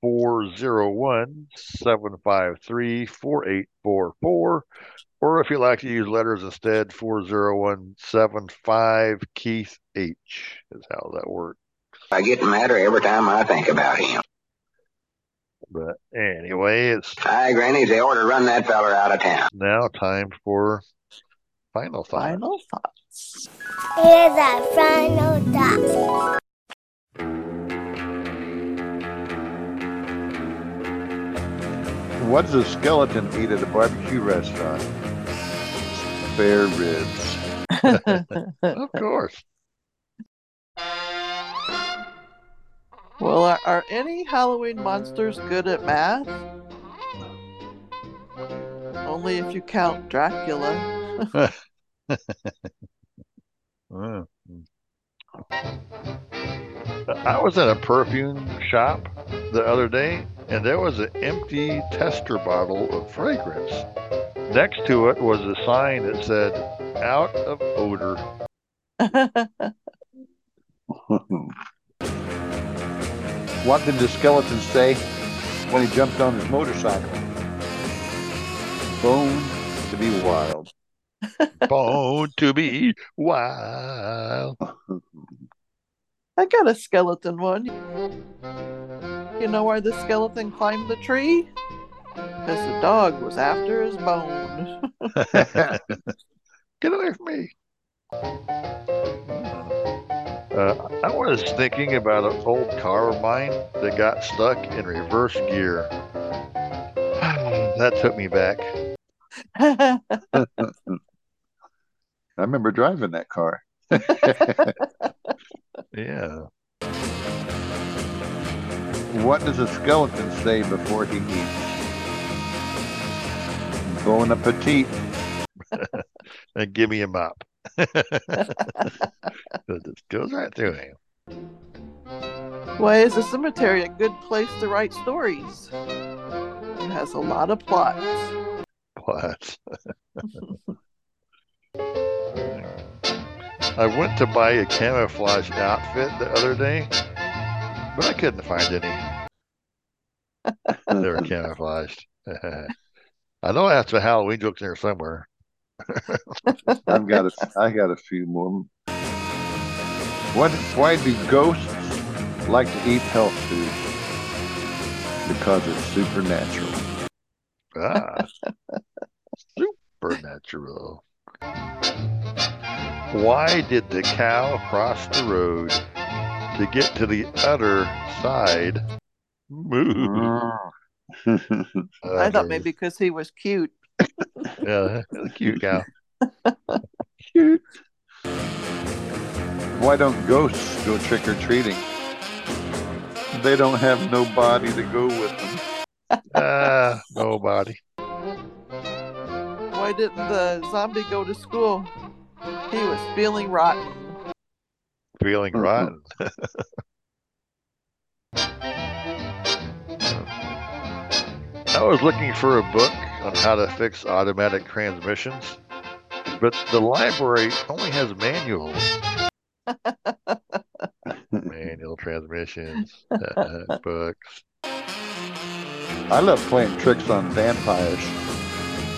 401 753 4844. Or if you like to use letters instead, 401 75 Keith H is how that works. I get madder every time I think about him. But anyway, it's Hi, Granny. They ought to run that feller out of town. now time for final thoughts. Final thoughts. Here's our final thoughts. What does a skeleton eat at a barbecue restaurant? Spare ribs. (laughs) of course. Well, are, are any Halloween monsters good at math? Only if you count Dracula. (laughs) I was at a perfume shop the other day, and there was an empty tester bottle of fragrance. Next to it was a sign that said, out of odor. (laughs) what did the skeleton say when he jumped on his motorcycle? Bone to be wild. (laughs) Bone to be wild. (laughs) I got a skeleton one. You know why the skeleton climbed the tree? Because the dog was after his bone. (laughs) Get away from me. Uh, I was thinking about an old car of mine that got stuck in reverse gear. that took me back. (laughs) (laughs) I remember driving that car. Yeah. What does a skeleton say before he eats? Bon appetit. and give me a mop. (laughs) it just goes right through him. Why is a cemetery a good place to write stories? It has a lot of plots. Plots. (laughs) I went to buy a camouflage outfit the other day, but I couldn't find any. they were (laughs) camouflaged. (laughs) I know I have some Halloween jokes in there somewhere. (laughs) I've got a, I got a few more. What? Why do ghosts like to eat health food? Because it's supernatural. Ah, supernatural. Why did the cow cross the road to get to the other side? Moo. I thought maybe because he was cute. yeah, cute cow. (laughs) cute. Why don't ghosts go trick or treating? They don't have nobody to go with them. Ah, nobody. Why didn't the zombie go to school? He was feeling rotten. Feeling rotten. (laughs) I was looking for a book on how to fix automatic transmissions, but the library only has manuals. (laughs) Manual transmissions, uh, (laughs) books. I love playing tricks on vampires.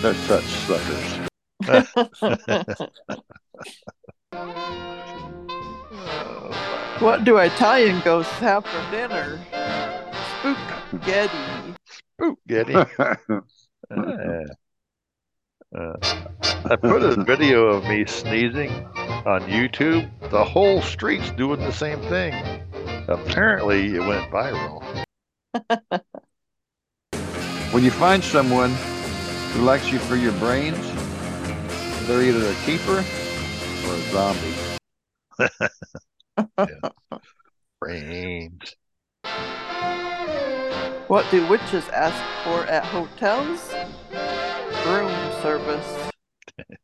They're such suckers. (laughs) what do Italian ghosts have for dinner? Spaghetti. Spaghetti. (laughs) Uh, uh, I put a video of me sneezing on YouTube. The whole street's doing the same thing. Apparently, it went viral. when you find someone who likes you for your brains, they're either a keeper or a zombie. (laughs) Brains. What do witches ask for at hotels? Room service. (laughs)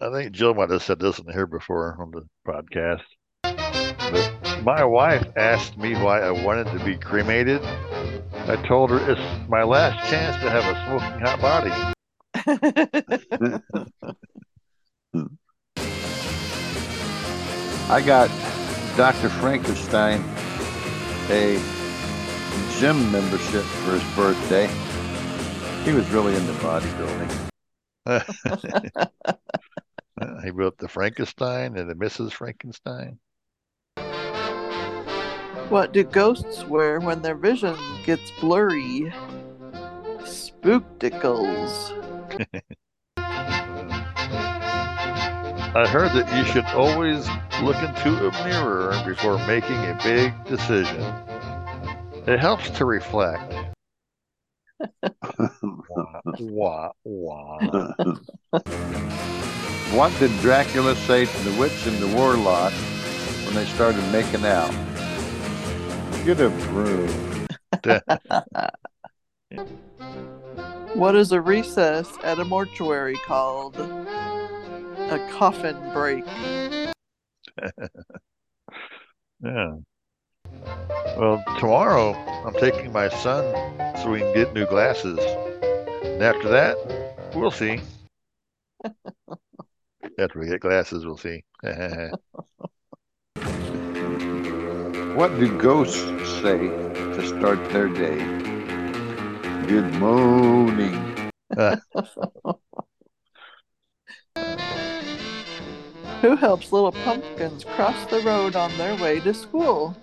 I think Jill might have said this in here before on the podcast. But my wife asked me why I wanted to be cremated. I told her it's my last chance to have a smoking hot body. (laughs) I got Dr. Frankenstein a gym membership for his birthday. He was really into bodybuilding. (laughs) he wrote the Frankenstein and the Mrs. Frankenstein. What do ghosts wear when their vision gets blurry? Spookticles. I heard that you should always look into a mirror before making a big decision. It helps to reflect. wah, wah. What did Dracula say to the witch and the warlock when they started making out? Get a broom. (laughs) What is a recess at a mortuary called? A coffin break. (laughs) yeah. Well, tomorrow I'm taking my son so we can get new glasses. And after that, we'll see. (laughs) after we get glasses, we'll see. (laughs) What do ghosts say to start their day? Good morning. (laughs) Who helps little pumpkins cross the road on their way to school?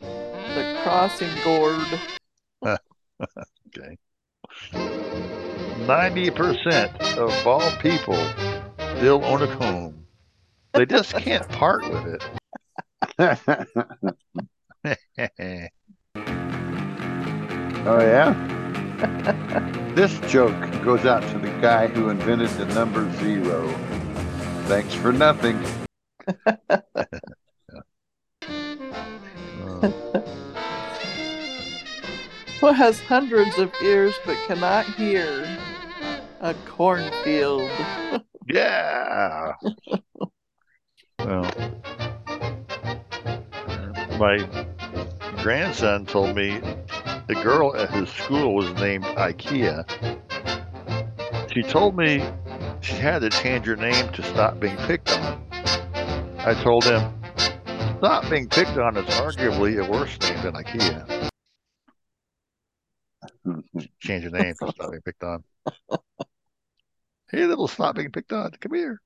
The crossing gourd. (laughs) okay. 90% of all people still own a comb. They just can't (laughs) part with it. Oh, yeah? This joke goes out to the guy who invented the number zero. Thanks for nothing. (laughs) What has hundreds of ears but cannot hear? A cornfield. (laughs) Yeah. well, uh, my grandson told me the girl at his school was named IKEA. She told me she had to change her name to stop being picked on. I told him, stop being picked on is arguably a worse name than IKEA. Change your name to stop being picked on. Hey, little stop being picked on. Come here.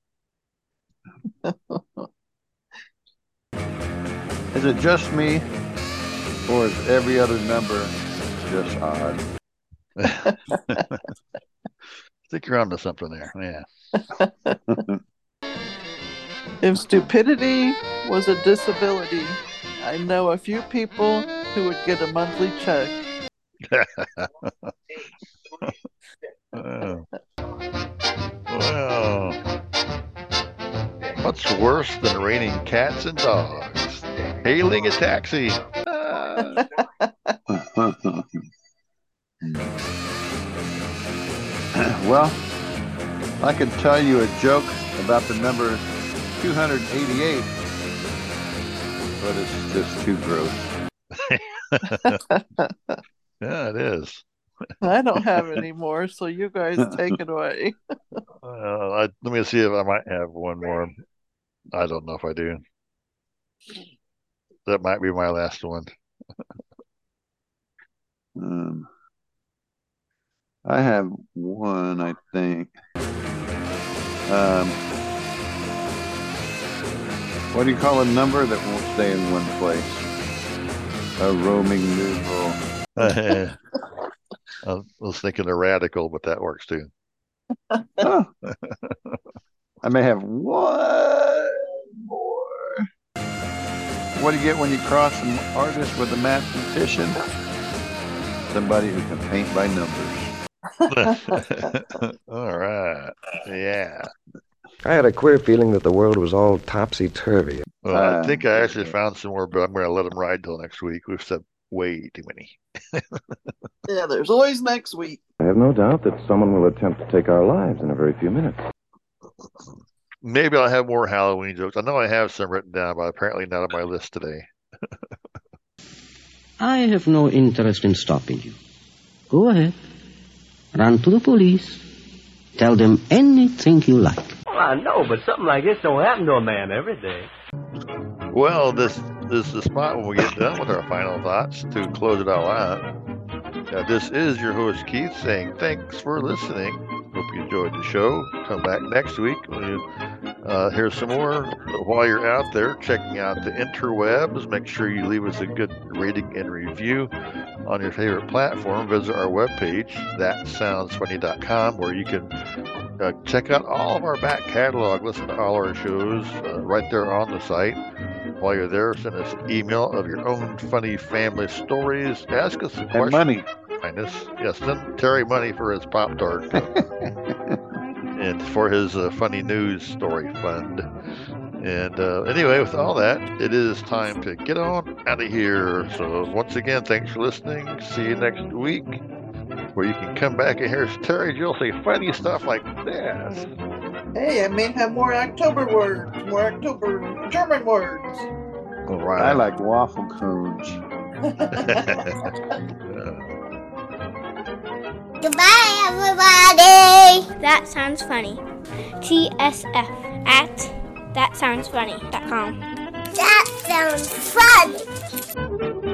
Is it just me, or is every other number just odd? (laughs) think you're onto something there. Yeah. If stupidity was a disability, I know a few people who would get a monthly check. Well, what's worse than raining cats and dogs? Hailing a taxi. Ah. (laughs) (laughs) well, I could tell you a joke about the number 288, but it's just too gross. (laughs) yeah, it is. I don't have any more, so you guys (laughs) take it away. Uh, I, let me see if I might have one more. I don't know if I do. That might be my last one. Um, I have one, I think. Um, what do you call a number that won't stay in one place? A roaming numeral. (laughs) I was thinking a radical, but that works too. (laughs) I may have one more. What do you get when you cross an artist with a mathematician? Somebody who can paint by numbers. (laughs) All right. Yeah. I had a queer feeling that the world was all topsy turvy. Well, I uh, think I actually found some more, but I'm going to let them ride till next week. We've said way too many. (laughs) Yeah, there's always next week. I have no doubt that someone will attempt to take our lives in a very few minutes. Maybe I'll have more Halloween jokes. I know I have some written down, but apparently not on my list today. (laughs) I have no interest in stopping you. Go ahead. Run to the police. Tell them anything you like. Well, I know, but something like this don't happen to a man every day. Well, this, this is the spot when we get done with our final thoughts to close it all out. Uh, this is your host, Keith, saying thanks for listening. Hope you enjoyed the show. Come back next week when you uh, hear some more. While you're out there checking out the interwebs, make sure you leave us a good rating and review on your favorite platform. Visit our webpage, thatsoundsfunny.com, where you can Uh, check out all of our back catalog. Listen to all our shows uh, right there on the site. While you're there, send us an email of your own funny family stories. Ask us a question. And money. Yes, send Terry money for his Pop Tart. (laughs) and for his uh, funny news story fund. And uh, anyway, with all that, it is time to get on out of here. So, once again, thanks for listening. See you next week, where you can come back and hear Terry Jill say funny stuff like this. Hey, I may have more October words, more October German words. All right. I like waffle cones. (laughs) (laughs) (laughs) Goodbye, everybody. That sounds funny. TSF at thatsoundsfunny.com. That sounds funny.